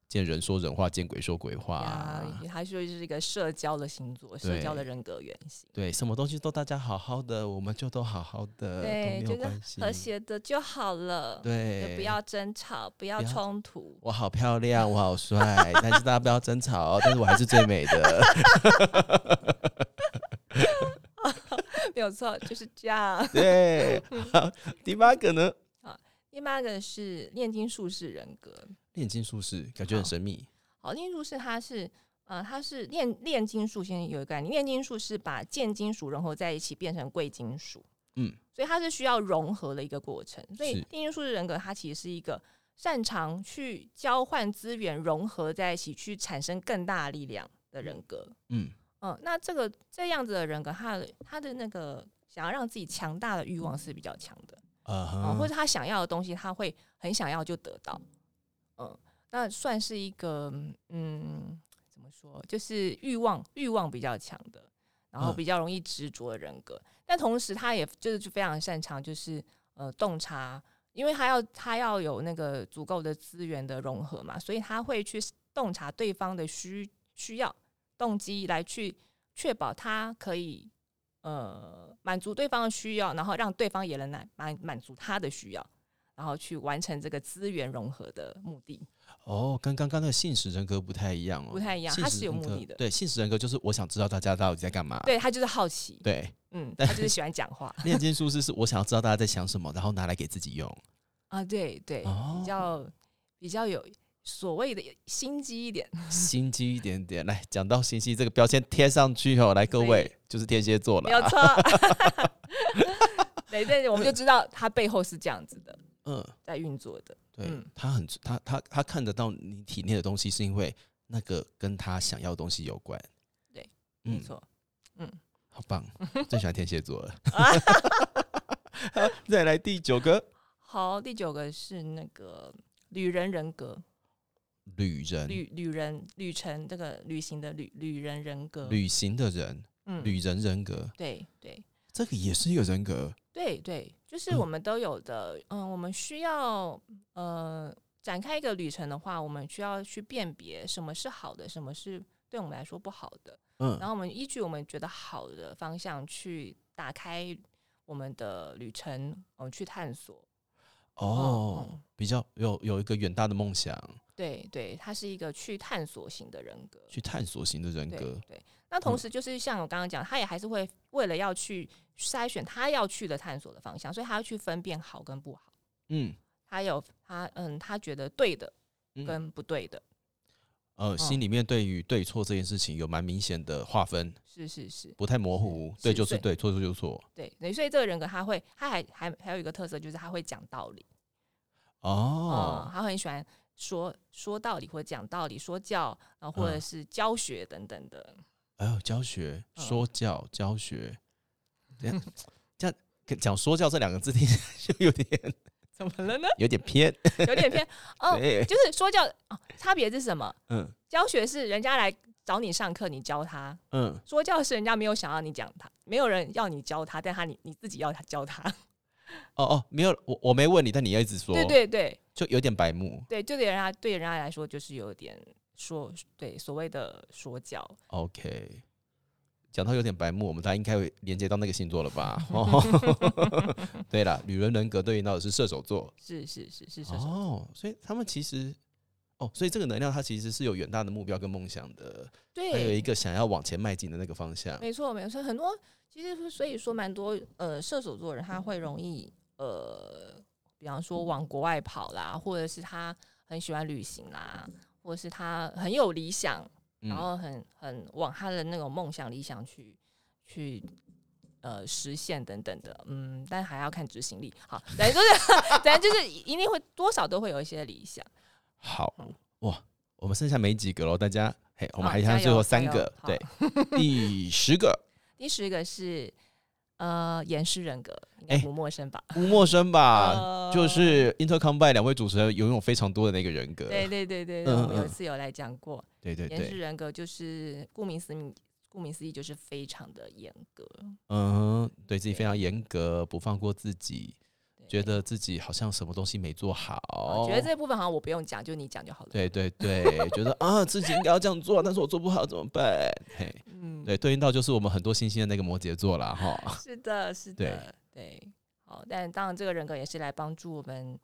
见人说人话，见鬼说鬼话呀啊。，他说是一个社交的星座，社交的人格原型，对，什么东西都大家好好的，我们就都好好的，对，就。和谐的就好了，对，不要争吵，不要冲突。我好漂亮，我好帅，但是大家不要争吵哦，但是我还是最美的。没有错，就是这样。对，好，第八个呢，第八个是炼金术士人格。炼金术士，感觉很神秘。好，炼金术士他是呃，他是炼炼金术，先有一个概念，炼金术是把贱金属融合在一起变成贵金属，嗯，所以它是需要融合的一个过程。所以是炼金术士人格它其实是一个擅长去交换资源、融合在一起，去产生更大的力量的人格。嗯，嗯，那这个这样子的人格，他的他的那个想要让自己强大的欲望是比较强的。啊啊、或，者他想要的东西，他会很想要就得到，嗯，那算是一个嗯，怎么说，就是欲望欲望比较强的，然后嗯。比较容易执着的人格，但同时他也就是就非常擅长就是呃洞察，因为他要他要有那个足够的资源的融合嘛，所以他会去洞察对方的需需要动机来去确保他可以呃满足对方的需要，然后让对方也能满满满足他的需要，然后去完成这个资源融合的目的。哦，跟刚刚那个信使人格不太一样哦，不太一样信它是有目的的对，信使人格就是我想知道大家到底在干嘛。对他就是好奇，对，嗯，他就是喜欢讲话 炼金术士是我想要知道大家在想什么，然后拿来给自己用。啊，对对，哦比较比较有所谓的心机一点。心机一点点，来讲到心机这个标签贴上去哦，来各位就是天蝎座了有错。对对，我们就知道他背后是这样子的，嗯，在运作的。对嗯他很他他他看得到你体内的东西，是因为那个跟他想要的东西有关。对，没错嗯，错。好棒，最喜欢天蝎座了。好 再来第九个好，第九个是那个旅人人格，旅人，旅旅人旅程这个旅行的旅旅人人格。旅行的人，嗯，旅人人格，对对这个也是一个人格。对对，就是嗯我们都有的。嗯，我们需要呃展开一个旅程的话，我们需要去辨别什么是好的，什么是对我们来说不好的。嗯然后我们依据我们觉得好的方向去打开我们的旅程，我们去探索。哦嗯，比较有有一个远大的梦想，对对，他是一个去探索型的人格。去探索型的人格。对，那同嗯时就是像我刚刚讲，他也还是会为了要去筛选他要去的探索的方向，所以他要去分辨好跟不好。嗯他有他嗯，他觉得对的嗯，跟不对的，呃，心里面对于对错这件事情有蛮明显的划分，是是是，不太模糊，对就是对，错就是错。对对，所以这个人格他会，他还还还有一个特色就是他会讲道理，哦嗯，，他很喜欢说说道理或者讲道理，说教，然后或者嗯是教学等等的。哎呦，教学、嗯说教、教学，这样这样讲说教这两个字听起来就有点 怎么了呢？有点偏。有点偏 哦，就是说教哦，差别是什么？嗯教学是人家来找你上课，你教他；嗯，说教是人家没有想要你讲他，没有人要你教他，但他你你自己要他教他。哦哦，没有，我我没问你，但你要一直说，对对对就有点白目。对，就对人家对人家来说就是有点说对所谓的说教。OK，讲到有点白目，我们大家应该会连接到那个星座了吧？哦，对了，女人人格对应到的是射手座是是是是射手座，哦，所以他们其实哦，所以这个能量它其实是有远大的目标跟梦想的，对，还有一个想要往前迈进的那个方向。没错，没错，很多其实所以说蛮多呃射手座人他会容易呃，比方说往国外跑啦，或者是他很喜欢旅行啦，或者是他很有理想，嗯然后很很往他的那种梦想理想去去。呃，实现等等的，嗯，但还要看执行力。好，反正就是，反正就是一定会多少都会有一些理想。好嗯哇，我们剩下没几个喽，大家嘿，我们还剩最后三个，对，第十个 第十个是呃，严师人格，哎不陌生吧？不陌生吧？呃 就是 Intercombine 两位主持人拥有非常多的那个人格，对对对对我们有嗯一次有来讲过，对对严氏对，人格就是顾名思义，顾名思义就是非常的严格。嗯，对自己非常严格，不放过自己。觉得自己好像什么东西没做好，哦觉得这部分好像我不用讲，就你讲就好了。对对对，觉得啊自己应该要这样做，但是我做不好怎么办？嘿，嗯，对，对应到就是我们很多新兴的那个摩羯座啦，哈。是的，是的，对，好，但当然这个人格也是来帮助我们，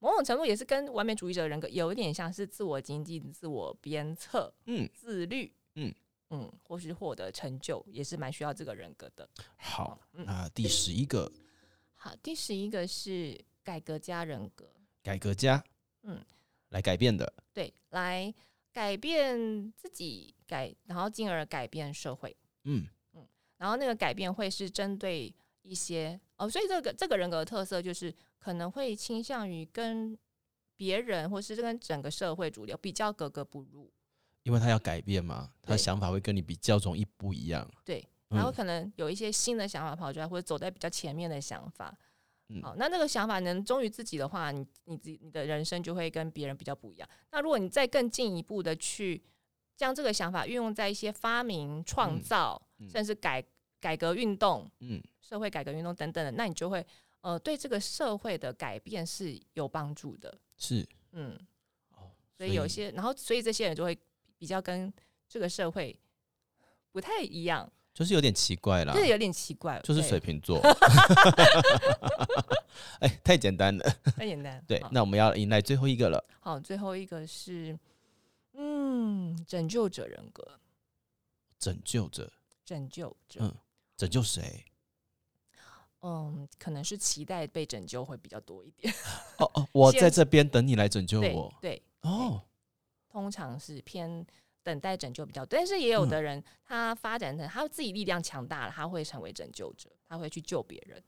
某种程度也是跟完美主义者人格有一点像是自我经济、自我鞭策、嗯，自律，嗯嗯，或是获得成就，也是蛮需要这个人格的。好，嗯那第十一个好，第十一个是改革家人格，改革家，嗯，来改变的，对，来改变自己，改，然后进而改变社会。嗯然后那个改变会是针对一些哦，所以这个这个人格的特色就是可能会倾向于跟别人或是跟整个社会主流比较格格不入，因为他要改变嘛，他的想法会跟你比较容易不一样。对，然后嗯可能有一些新的想法跑出来，或者走在比较前面的想法。嗯好，那那个想法能忠于自己的话，你你自己你的人生就会跟别人比较不一样。那如果你再更进一步的去将这个想法运用在一些发明、创嗯造，嗯甚至改改革运动、嗯，社会改革运动等等的，那你就会呃对这个社会的改变是有帮助的。是。嗯，哦，所以有些，然后所以这些人就会比较跟这个社会不太一样，就是有点奇怪啦。这，有点奇怪，就是水瓶座。哎，太简单了。太简单。对好，那我们要迎来最后一个了，好，最后一个是嗯拯救者人格，拯救者，拯救者，嗯拯救谁？嗯，可能是期待被拯救会比较多一点。哦哦，我在这边等你来拯救我。对，哦，通常是偏等待拯救比较多，但是也有嗯的人、他发展成他自己力量强大了，他会成为拯救者，他会去救别人。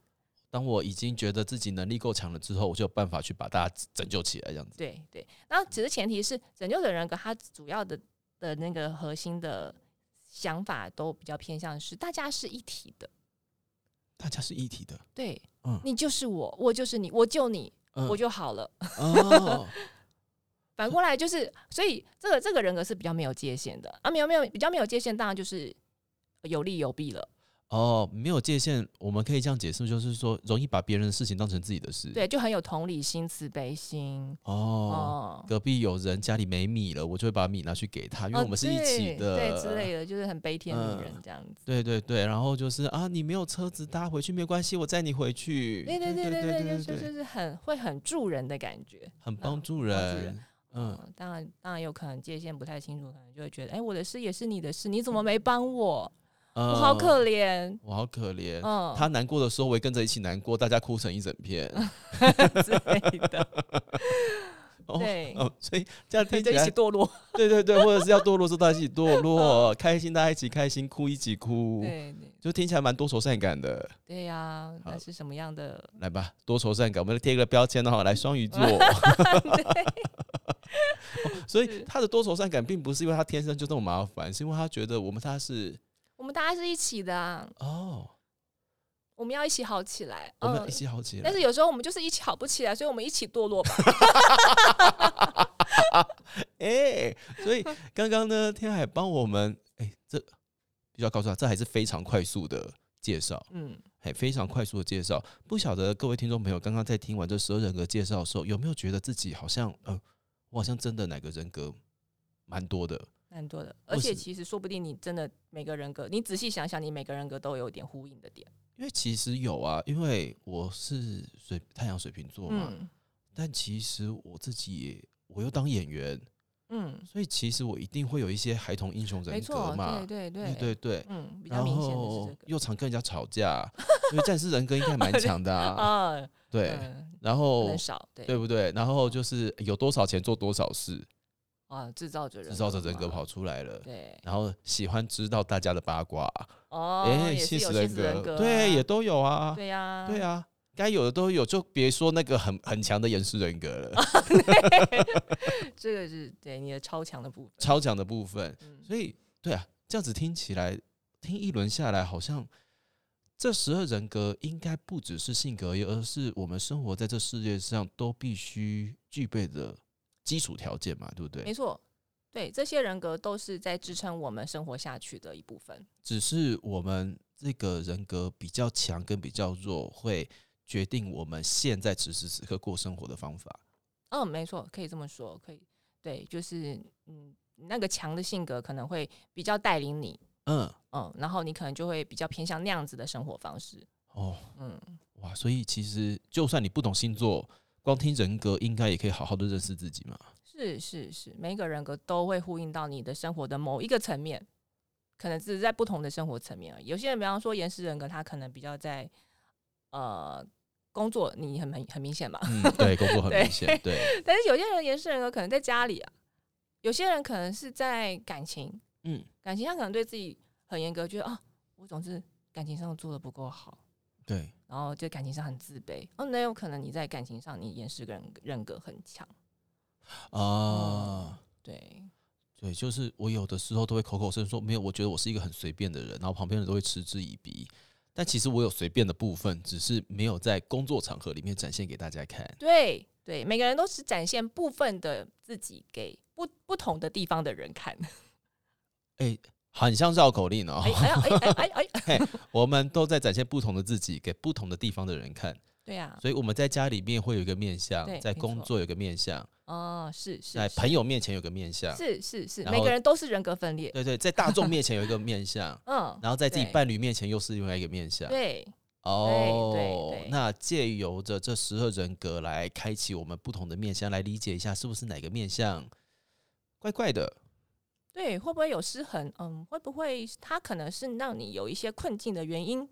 当我已经觉得自己能力够强了之后，我就有办法去把大家拯救起来，这样子。对对，然后只是前提是拯救的人格，他主要的的那个核心的想法都比较偏向是大家是一体的，大家是一体的。对，嗯你就是我，我就是你，我救你，嗯我就好了。哦，反过来就是，所以这个这个人格是比较没有界限的啊，没有没有比较没有界限，当然就是有利有弊了。哦，没有界限，我们可以这样解释，就是说容易把别人的事情当成自己的事。对，就很有同理心、慈悲心哦，哦。隔壁有人家里没米了，我就会把米拿去给他，因为哦我们是一起对的，对之类的，就是很悲天悯人嗯这样子。对对对，然后就是啊，你没有车子搭回去没关系，我载你回去。对对对对对，对就是就是很会很助人的感觉。很帮助帮助人嗯，当然当然有可能界限不太清楚，可能就会觉得，哎，我的事也是你的事，你怎么没帮我？我我好可怜。我好可怜。嗯，他难过的时候，我也跟着一起难过，大家哭成一整片。之类的，哦对哦，所以这样听起来一起，堕落。对对对，或者是要堕落，就大家一起堕落，开心大家一起开心，哭一起哭，对对就听起来蛮多愁善感的。对呀，那是什么样的？来吧，多愁善感，我们贴一个标签的话，来双鱼座。哦所以他的多愁善感，并不是因为他天生就这么麻烦，是因为他觉得我们他是我们大家是一起的啊，哦，我们要一起好起来。嗯我们一起好起来。但是有时候我们就是一起好不起来，所以我们一起堕落吧。哎、所以刚刚呢，天海帮我们，哎、这必须要告诉他，这还是非常快速的介绍，嗯，嘿，非常快速的介绍。不晓得各位听众朋友，刚刚在听完这十二人格介绍的时候，有没有觉得自己好像，呃，我好像真的哪个人格蛮多的？蛮多的。而且其实说不定你真的每个人格，你仔细想想，你每个人格都有点呼应的点。因为其实有啊，因为我是水太阳水瓶座嘛，嗯但其实我自己也我又当演员，嗯，所以其实我一定会有一些孩童英雄人格，嘛，对对对对对对。嗯，比较然明显的后是这个。又常跟人家吵架，所以战士人格应该蛮强的啊。啊，对，嗯然后很少，对对不对？然后就是有多少钱做多少事，啊，制造者人，制造者人格跑，出来了。对，然后喜欢知道大家的八卦，哦，哎，也是现实实人格，人格啊，对，也都有啊，对呀，对啊，该有的都有，就别说那个很很强的严实人格了，这个是对你的超强的部分，超强的部分。嗯。所以，对啊，这样子听起来，听一轮下来，好像这十二人格应该不只是性格而，而是我们生活在这世界上都必须具备的基础条件嘛，对不对？没错，对，这些人格都是在支撑我们生活下去的一部分。只是我们这个人格比较强跟比较弱，会决定我们现在此时此刻过生活的方法。嗯，没错，可以这么说，可以，对，就是嗯，那个强的性格可能会比较带领你，嗯，嗯，然后你可能就会比较偏向那样子的生活方式，哦，嗯，哇，所以其实就算你不懂星座，光听人格，应该也可以好好的认识自己嘛。是是是，每一个人格都会呼应到你的生活的某一个层面，可能只是在不同的生活层面。而已。有些人，比方说岩石人格，他可能比较在呃工作，你很很很明显嘛，嗯，对，工作很明显，对，但是有些人岩石人格可能在家里啊，有些人可能是在感情，嗯，感情他可能对自己很严格，觉得啊，我总是感情上做的不够好，对，然后就感情上很自卑。哦，那有可能你在感情上你掩饰人人格很强，啊。对，对，就是我有的时候都会口口声声说没有，我觉得我是一个很随便的人，然后旁边人都会嗤之以鼻。但其实我有随便的部分，只是没有在工作场合里面展现给大家看。对对，每个人都是展现部分的自己给不不同的地方的人看。哎、很像绕口令哦。哎哎呀哎哎哎哎，我们都在展现不同的自己给不同的地方的人看，对呀、所以我们在家里面会有一个面相，在工作有个面相，哦，是是在朋友面前有个面相，是是是，每个人都是人格分裂。对对，在大众面前有一个面相，嗯，然后在自己伴侣面前又是另外一个面相。对。哦，对对。那借由着这十二人格来开启我们不同的面相，来理解一下是不是哪个面相怪怪的。对，会不会有失衡？嗯，会不会它可能是让你有一些困境的原因？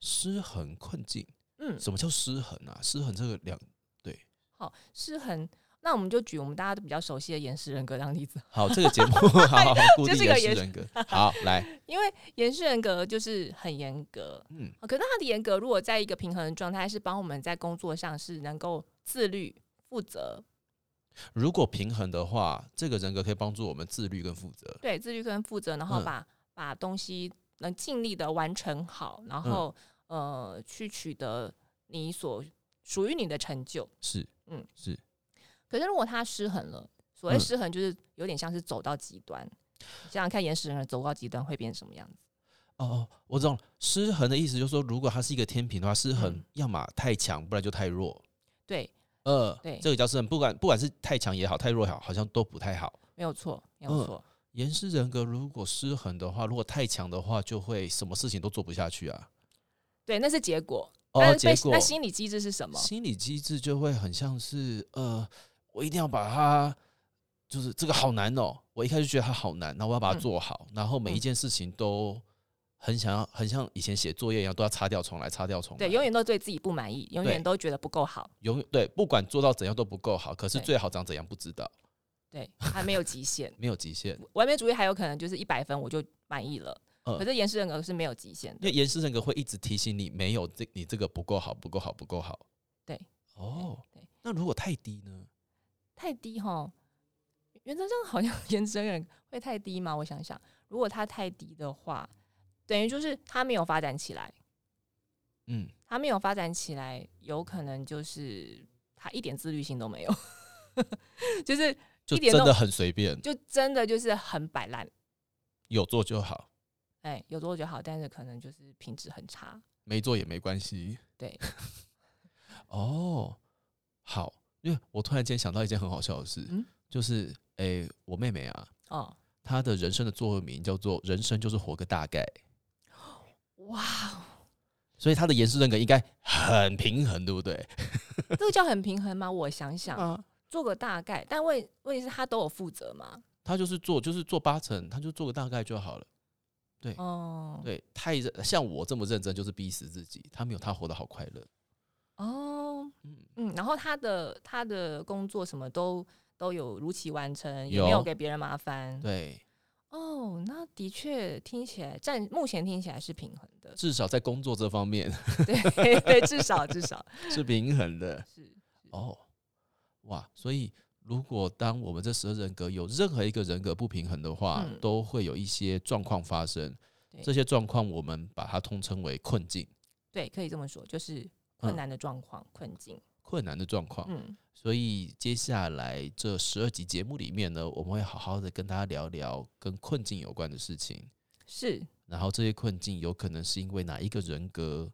失衡困境，嗯，什么叫失衡啊？失衡这个两对好，失衡。那我们就举我们大家都比较熟悉的岩石人格当例子，好，这个节目 好好好固个也人格，好来，因为岩石人格就是很严格，嗯，哦可是他的严格如果在一个平衡的状态，是帮我们在工作上是能够自律、负责，如果平衡的话，这个人格可以帮助我们自律跟负责。对，自律跟负责，然后嗯把、把东西能尽力的完成好，然嗯后、呃去取得你所属于你的成就。是，嗯嗯，是，可是如果他失衡了，所谓嗯失衡就是有点像是走到极端。你想想看，岩石人走到极端会变成什么样子？哦哦，我知道了，失衡的意思就是说，如果它是一个天平的话，失衡嗯要么太强，不然就太弱。对，呃，对这个叫失衡，不管不管是太强也好，太弱也好，好像都不太好。没有错，没有嗯错。严师人格如果失衡的话，如果太强的话，就会什么事情都做不下去啊。对，那是结果。哦，但是被结果那心理机制是什么？心理机制就会很像是呃，我一定要把它，就是这个好难哦。我一开始觉得它好难，然后我要把它嗯做好，然后每一嗯件事情都很想要，很像以前写作业一样，都要擦掉重来，擦掉重来。对，永远都对自己不满意，永远都觉得不够好。永远对，不管做到怎样都不够好，可是最好长怎样不知道，对，还没有极限。没有极限。完美主义还有可能就是一百分我就满意了，嗯可是严氏人格是没有极限的。因为严师人格会一直提醒你，没有这你这个不够好，不够好，不够好。对，哦对，那如果太低呢？太低哈，原则上好像 严氏人会太低吗？我想想，如果他太低的话，等于就是他没有发展起来，嗯，他没有发展起来，有可能就是他一点自律性都没有，就是就一点都真的很随便，就真的就是很摆烂。有做就好，哎，有做就好，但是可能就是品质很差。没做也没关系。对，哦，好，因为我突然间想到一件很好笑的事，嗯就是诶、我妹妹啊，哦，她的人生的座右铭叫做“人生就是活个大概哇哦，”，所以他的严肃人格应该很平衡，对不对？这个叫很平衡吗？我想想，啊，做个大概，但问问题是他都有负责吗？他就是做就是做八成，他就做个大概就好了。对哦，对，太认像我这么认真，就是逼死自己。他没有他活得好快乐。哦，嗯，嗯，然后他的他的工作什么都都有如期完成，也没有给别人麻烦。对，哦，那的确听起来，暂目前听起来是平衡的，至少在工作这方面对 对，至少至少 是平衡的。是哦，哇，所以如果当我们这十二人格有任何一个人格不平衡的话，嗯都会有一些状况发生。这些状况我们把它通称为困境、对，可以这么说，就是困难的状况、困境。困难的状况。嗯，所以接下来这十二集节目里面呢，我们会好好的跟大家聊聊跟困境有关的事情。是，然后这些困境有可能是因为哪一个人格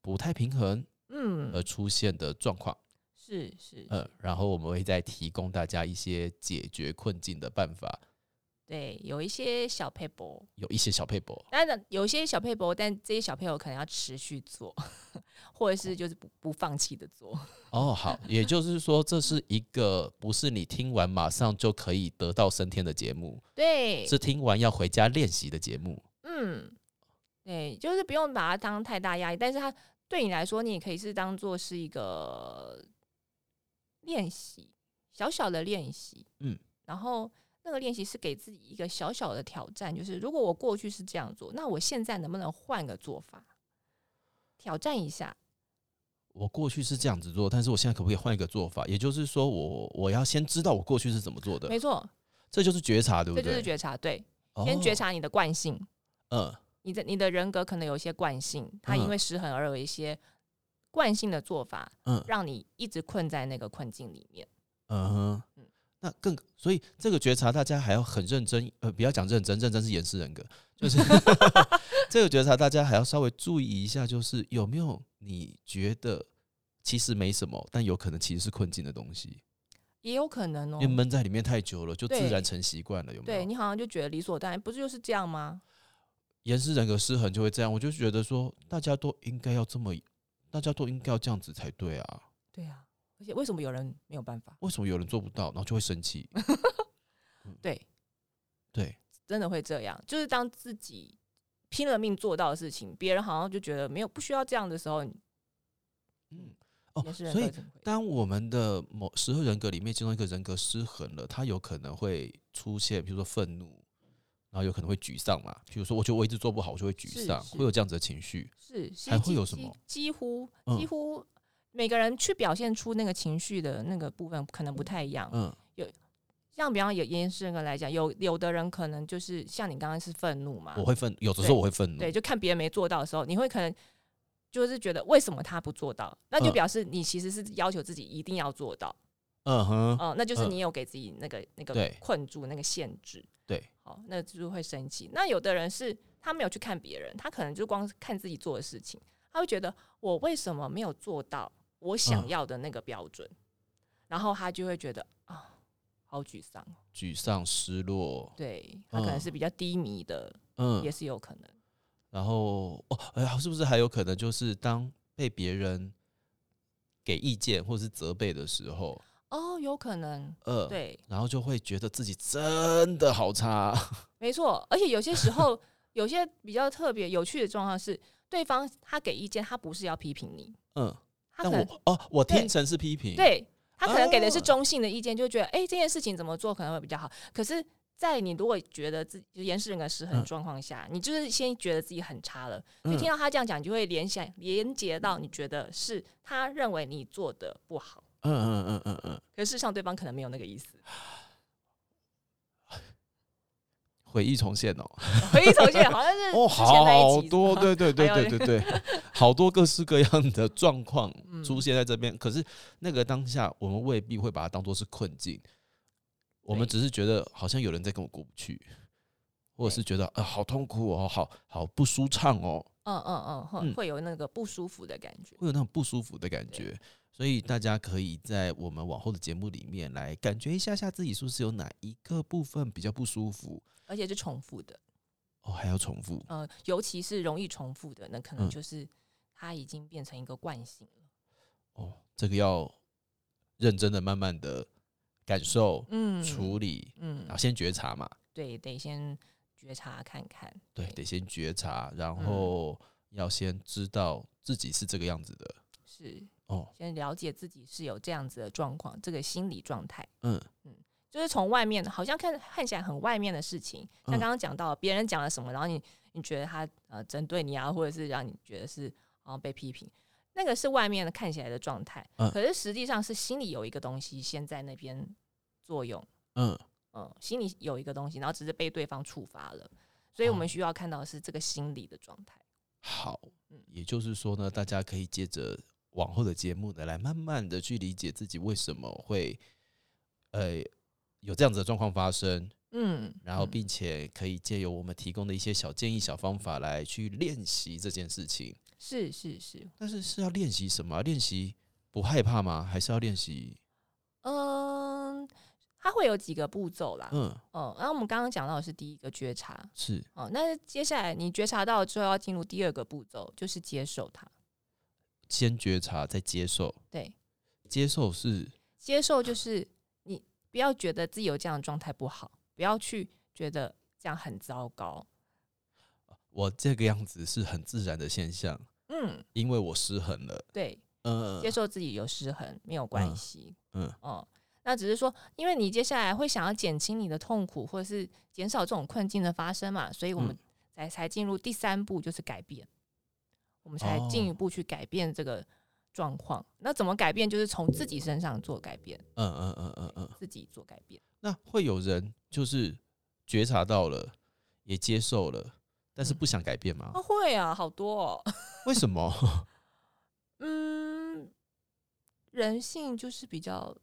不太平衡，嗯，而出现的状况。是是，呃，然后我们会再提供大家一些解决困境的办法，对，有一些小 paper，有一些小配博。当然有一些小 paper，但这些小 paper 可能要持续做，或者是就是不不放弃的做。哦，好，也就是说，这是一个不是你听完马上就可以得到升天的节目，对，是听完要回家练习的节目。嗯，对，就是不用把它当太大压力，但是它对你来说，你也可以是当做是一个练习，小小的练习，嗯，然后那个练习是给自己一个小小的挑战，就是如果我过去是这样做，那我现在能不能换个做法，挑战一下？我过去是这样子做，但是我现在可不可以换一个做法？也就是说我，我要先知道我过去是怎么做的，没错，这就是觉察，对不这对？就是觉察，对，哦先觉，察你的惯性，嗯你的你的人格可能有一些惯性，它因嗯为失衡而有一些惯性的做法，嗯让你一直困在那个困境里面。嗯哼嗯，那更所以这个觉察，大家还要很认真，呃，不要讲认真，认真是严师人格，就是 这个觉察，大家还要稍微注意一下，就是有没有你觉得其实没什么，但有可能其实是困境的东西，也有可能哦因为，闷在里面太久了，就自然成习惯了，有没有？对你好像就觉得理所当然，不是就是这样吗？严师人格失衡就会这样，我就觉得说，大家都应该要这么，大家都应该要这样子才对啊。对啊，而且为什么有人没有办法？为什么有人做不到，然后就会生气？对，对，真的会这样，就是当自己拼了命做到的事情，别人好像就觉得没有不需要这样的时候，嗯，哦所以当我们的某十二人格里面其中一个人格失衡了，他有可能会出现，比如说愤怒，然后有可能会沮丧嘛。比如说，我觉得我一直做不好，我就会沮丧，会有这样子的情绪。是还会有什么几乎嗯几乎每个人去表现出那个情绪的那个部分可能不太一样。嗯。有像比方有延伸人来讲，有有的人可能就是像你刚刚是愤怒嘛，我会愤，有的时候我会愤怒。对，就看别人没做到的时候，你会可能就是觉得为什么他不做到，那就嗯表示你其实是要求自己一定要做到，嗯哼，哦、那就是嗯。你有给自己那个那个困住那个限制，对，好，那就是会生气。那有的人是他没有去看别人，他可能就光看自己做的事情，他会觉得我为什么没有做到我想嗯要的那个标准，然后他就会觉得啊，好沮丧哦。沮丧、失落，对他可能嗯是比较低迷的，嗯也，是有可能。然后哦，哎呀，是不是还有可能就是当被别人给意见或是责备的时候，哦，有可能，呃，，对，然后就会觉得自己真的好差。没错。而且有些时候，有些比较特别有趣的状况是，对方他给意见，他不是要批评你，嗯，他可能但我哦，我听成是批评，，对他可能给的是哦。中性的意见，就觉得哎、诶这件事情怎么做可能会比较好。可是，在你如果觉得自己就延时人格失衡状况下，你就是先觉得自己很差了，所以嗯。听到他这样讲，你就会联想连接到你觉得是他认为你做的不好，嗯嗯嗯嗯嗯，可是事实上对方可能没有那个意思。回忆重现哦，回忆重现，好像是哦，好多，对对对对对对，好多各式各样的状况嗯。出现在这边。可是那个当下，我们未必会把它当做是困境，我们只是觉得好像有人在跟我过不去，或者是觉得啊、好痛苦哦，好好不舒畅哦，嗯嗯嗯，会有那个不舒服的感觉。会有那种不舒服的感觉。所以大家可以在我们往后的节目里面来感觉一下下自己是不是有哪一个部分比较不舒服。而且是重复的，哦，还要重复。呃，尤其是容易重复的，那可能嗯。就是它已经变成一个惯性了。哦，这个要认真的、慢慢的感受、嗯，处理，嗯然后，先觉察嘛，对，得先觉察看看。对，对得先觉察，然嗯后要先知道自己是这个样子的。是哦，先了解自己是有这样子的状况，这个心理状态。嗯嗯就是从外面好像看看起来很外面的事情，像嗯刚刚讲到别人讲了什么，然后你你觉得他呃针对你啊，或者是让你觉得是啊被批评，那个是外面的看起来的状态，嗯可是实际上是心里有一个东西先在那边作用，嗯，嗯，心里有一个东西，然后只是被对方触发了，所以我们哦需要看到的是这个心理的状态。好嗯，也就是说呢，大家可以接着往后的节目呢，来慢慢的去理解自己为什么会呃有这样子的状况发生，嗯，然后嗯并且可以借由我们提供的一些小建议、小方法来去练习这件事情。是是是，但是是要练习什么啊？练习不害怕吗？还是要练习？嗯，它会有几个步骤啦。嗯，哦，然后我们刚刚讲到的是第一个觉察，是哦，那接下来你觉察到了之后，要进入第二个步骤，就是接受它。先觉察，再接受。对，接受是接受就是你不要觉得自己有这样的状态不好，不要去觉得这样很糟糕。我这个样子是很自然的现象，嗯，因为我失衡了。对，呃接，受自己有失衡没有关系。嗯哦，那只是说，因为你接下来会想要减轻你的痛苦，或者是减少这种困境的发生嘛，所以我们嗯才才进入第三步，就是改变。我们才进一哦步去改变这个状况。那怎么改变？就是从自己身上做改变，嗯嗯嗯嗯嗯。自己做改变。那会有人就是觉察到了，也接受了，但是嗯不想改变吗？啊，会啊，好多哦。为什么？嗯，人性就是比较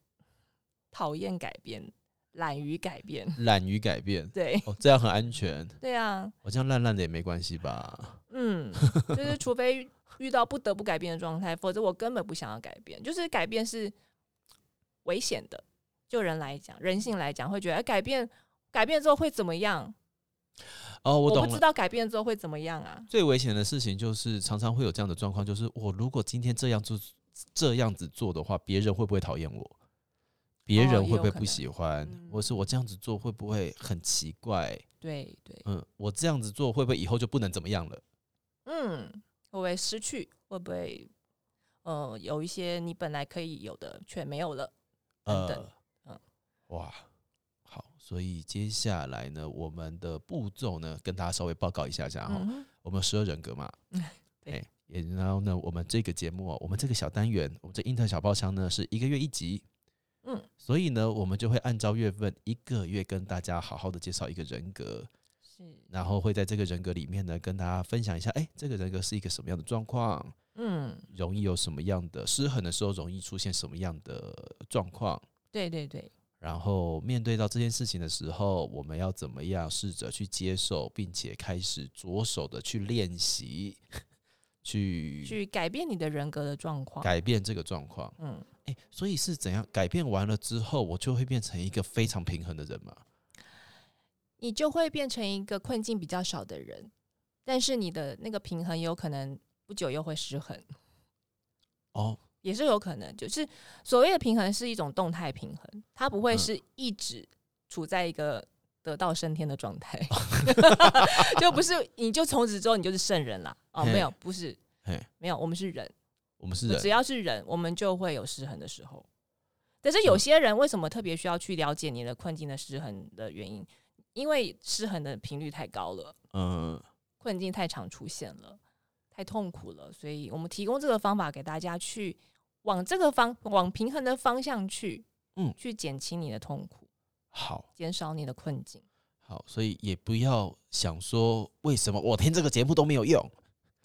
讨厌改变，懒于改变。懒于改变。对哦，这样很安全。对啊，我这样烂烂的也没关系吧？嗯，就是除非遇到不得不改变的状态，否则我根本不想要改变。就是改变是危险的，就人来讲，人性来讲，会觉得、哎改变改变之后会怎么样？哦，我我懂了。不知道改变之后会怎么样啊。最危险的事情就是常常会有这样的状况，就是我如果今天这样做这样子做的话，别人会不会讨厌我？别哦人会不会不喜欢？嗯或是我这样子做会不会很奇怪？对对，嗯，我这样子做会不会以后就不能怎么样了？嗯，会不会失去？会不会呃有一些你本来可以有的却没有了？等等呃，嗯哇，好，所以接下来呢，我们的步骤呢，跟大家稍微报告一下下哈。嗯，我们有十二人格嘛，对哎也然后呢，我们这个节目哦，我们这个小单元，我们这英特小包厢呢，是一个月一集，嗯，所以呢，我们就会按照月份，一个月跟大家好好的介绍一个人格，是，然后会在这个人格里面呢，跟大家分享一下，哎，这个人格是一个什么样的状况，嗯，容易有什么样的失衡的时候，容易出现什么样的状况。对对对，然后面对到这件事情的时候，我们要怎么样试着去接受，并且开始着手的去练习，去去改变你的人格的状况。改变这个状况。嗯，诶，所以是怎样改变完了之后，我就会变成一个非常平衡的人嘛？你就会变成一个困境比较少的人，但是你的那个平衡有可能不久又会失衡，哦，也是有可能。就是所谓的平衡是一种动态平衡，它不会嗯是一直处在一个得道升天的状态，就不是你就从此之后你就是圣人啦。哦，没有，不是，嘿，没有，我们是人，我们是人只，要是人，我们就会有失衡的时候。但是有些人为什么特别需要去了解你的困境的失衡的原因？因为失衡的频率太高了。嗯，困境太常出现了，太痛苦了，所以我们提供这个方法给大家去往这个方往平衡的方向去，嗯去减轻你的痛苦，好减少你的困境。好，所以也不要想说为什么我听这个节目都没有用，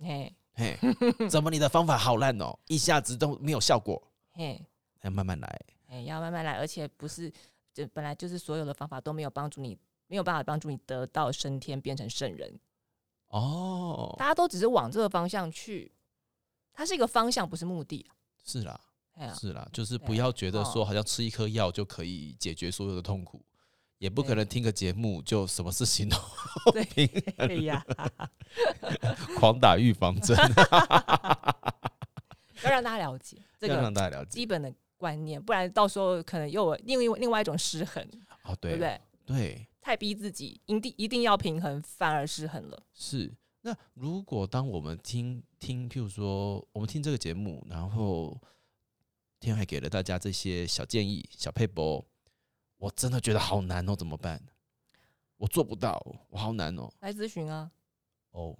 嘿，嘿，怎么你的方法好烂哦，一下子都没有效果，嘿，要慢慢来。哎，要慢慢来，而且不是，这本来就是所有的方法都没有帮助你，没有办法帮助你得到升天，变成圣人。哦，大家都只是往这个方向去，它是一个方向，不是目的。是啦，是啦，就是不要觉得哦说好像吃一颗药就可以解决所有的痛苦，也不可能听个节目就什么事情都 对，哎呀，狂打预防针，要让大家了解这要个让大家了解。基本的观念，不然到时候可能又有另外另外一种失衡，哦，对对不对？对，太逼自己，一定一定要平衡，反而失衡了。是。那如果当我们听听，譬如说我们听这个节目，然后天海给了大家这些小建议、小配博，我真的觉得好难哦，怎么办？我做不到，我好难哦。来咨询啊，哦，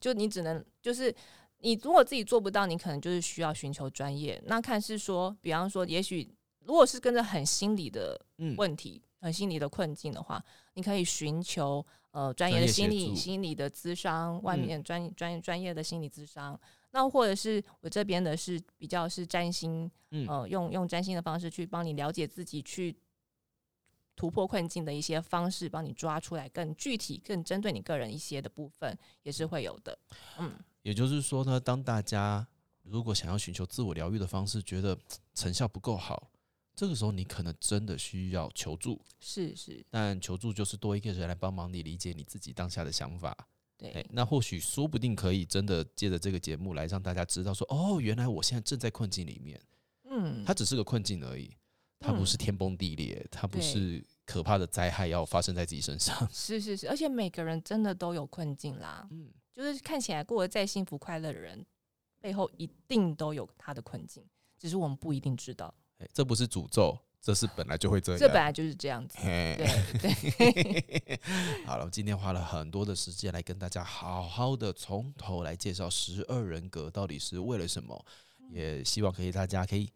就你只能就是你如果自己做不到，你可能就是需要寻求专业。那看是说，比方说，也许如果是跟着很心理的嗯，问题、很心理的困境的话，你可以寻求呃专业的心理心理的咨商，外嗯面专专专业的心理咨商。那或者是我这边的是比较是占星，嗯呃，用用占星的方式去帮你了解自己，去突破困境的一些方式，帮你抓出来更具体、更针对你个人一些的部分，也是会有的。嗯，也就是说呢，当大家如果想要寻求自我疗愈的方式，觉得 成效不够好，这个时候你可能真的需要求助。是是，但求助就是多一个人来帮忙你理解你自己当下的想法。对，哎，那或许说不定可以真的借着这个节目来让大家知道说，哦，原来我现在正在困境里面，嗯，它只是个困境而已，它不是天崩地裂，它不是可怕的灾害要发生在自己身上。是是是，而且每个人真的都有困境啦，嗯，就是看起来过得再幸福快乐的人，背后一定都有他的困境，只是我们不一定知道，哎，这不是诅咒，这是本来就会这样。这本来就是这样子。嘿对对，好了，今天花了很多的时间来跟大家好好的从头来介绍十二人格到底是为了什么，也希望可以大家可以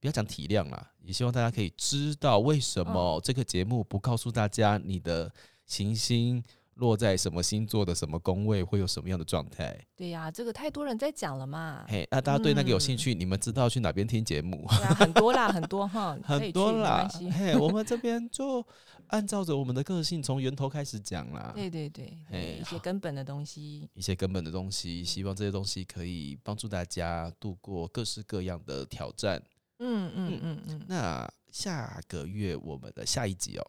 不要讲体谅啦，也希望大家可以知道为什么这个节目不告诉大家你的行星落在什么星座的什么宫位会有什么样的状态。对呀、这个太多人在讲了嘛，嘿，那大家对那个有兴嗯趣，你们知道去哪边听节目？对啊，很多啦，很多哈，很多啦嘿，我们这 边就按照着我们的个性，从源头开始讲啦。对对对，嘿一些根本的东西，一些根本的东西，希望这些东西可以帮助大家度过各式各样的挑战。嗯嗯嗯嗯，那下个月我们的下一集哦，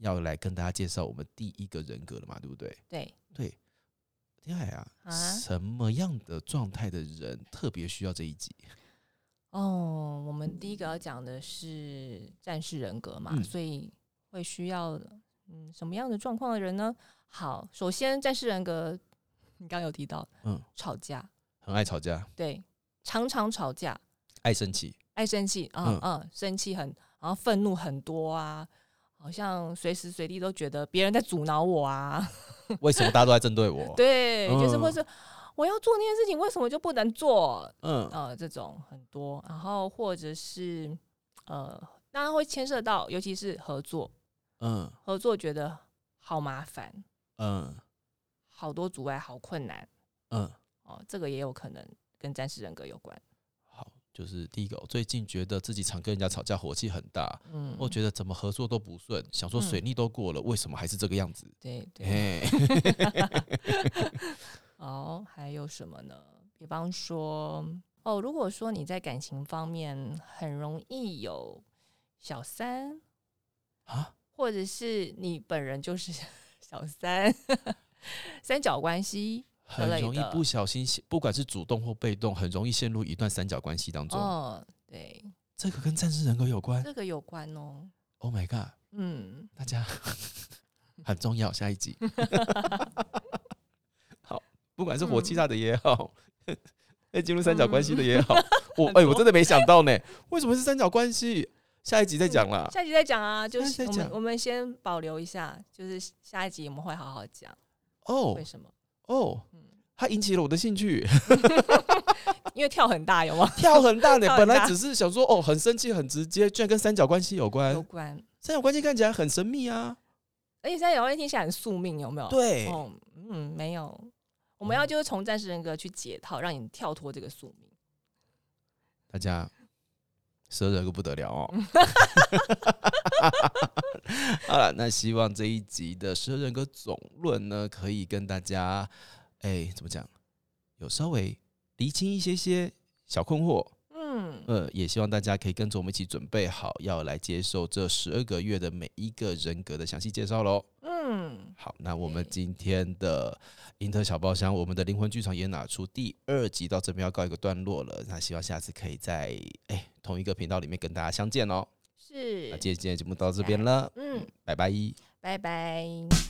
要来跟大家介绍我们第一个人格了嘛，对不对？对，对，天海啊，啊？什么样的状态的人特别需要这一集？哦，我们第一个要讲的是战士人格嘛，嗯。所以会需要嗯什么样的状况的人呢？好，首先战士人格，你刚刚有提到，嗯，吵架，很爱吵架，对，常常吵架，爱生气，爱生气，嗯嗯。嗯，生气很，然后愤怒很多啊，好像随时随地都觉得别人在阻挠我啊，为什么大家都在针对我？，对，就是嗯。或是我要做那件事情，为什么就不能做？嗯。呃，这种很多，然后或者是呃，当然会牵涉到，尤其是合作，嗯。合作觉得好麻烦，嗯。好多阻碍，好困难嗯，哦，这个也有可能跟战士人格有关。好，就是第一个，我最近觉得自己常跟人家吵架，火气很大，嗯，我觉得怎么合作都不顺，想说嗯水逆都过了，为什么还是这个样子？对对。嘿，哦，还有什么呢？比方说，哦，如果说你在感情方面很容易有小三，啊，或者是你本人就是 小三，三角关系很容易不小心陷，不管是主动或被动，很容易陷入一段三角关系当中。哦，对，这个跟战士人格有关。这个有关哦。Oh my god！嗯，大家很重要，下一集。好，不管是火气大的也好，被进入三角关系的也好，我哎、我真的没想到呢，为什么是三角关系？下一集再讲啦。下一集再讲啊，就是我们我们先保留一下，就是下一集我们会好好讲哦为什么，哦嗯，它引起了我的兴趣，因为跳很大，有吗？跳很大呢。跳很大本来只是想说哦，很生气，很直接，居然跟三角关系有关有。关，三角关系看起来很神秘啊。而且三角关系听起来很宿命，有没有？对，哦，嗯，没有，我们要就是从战士人格去解套，让你跳脱这个宿命。大家十二人格不得了哦。好了，那希望这一集的十二人格总论呢，可以跟大家，哎、怎么讲，有稍微厘清一些些小困惑。嗯，呃，也希望大家可以跟着我们一起准备好，要来接受这十二个月的每一个人格的详细介绍喽。嗯，好，那我们今天的英特小包厢，我们的灵魂剧场也拿出第二集到这边要告一个段落了。那希望下次可以在哎、同一个频道里面跟大家相见哦。是那，今天节目到这边了，嗯，拜拜。拜拜。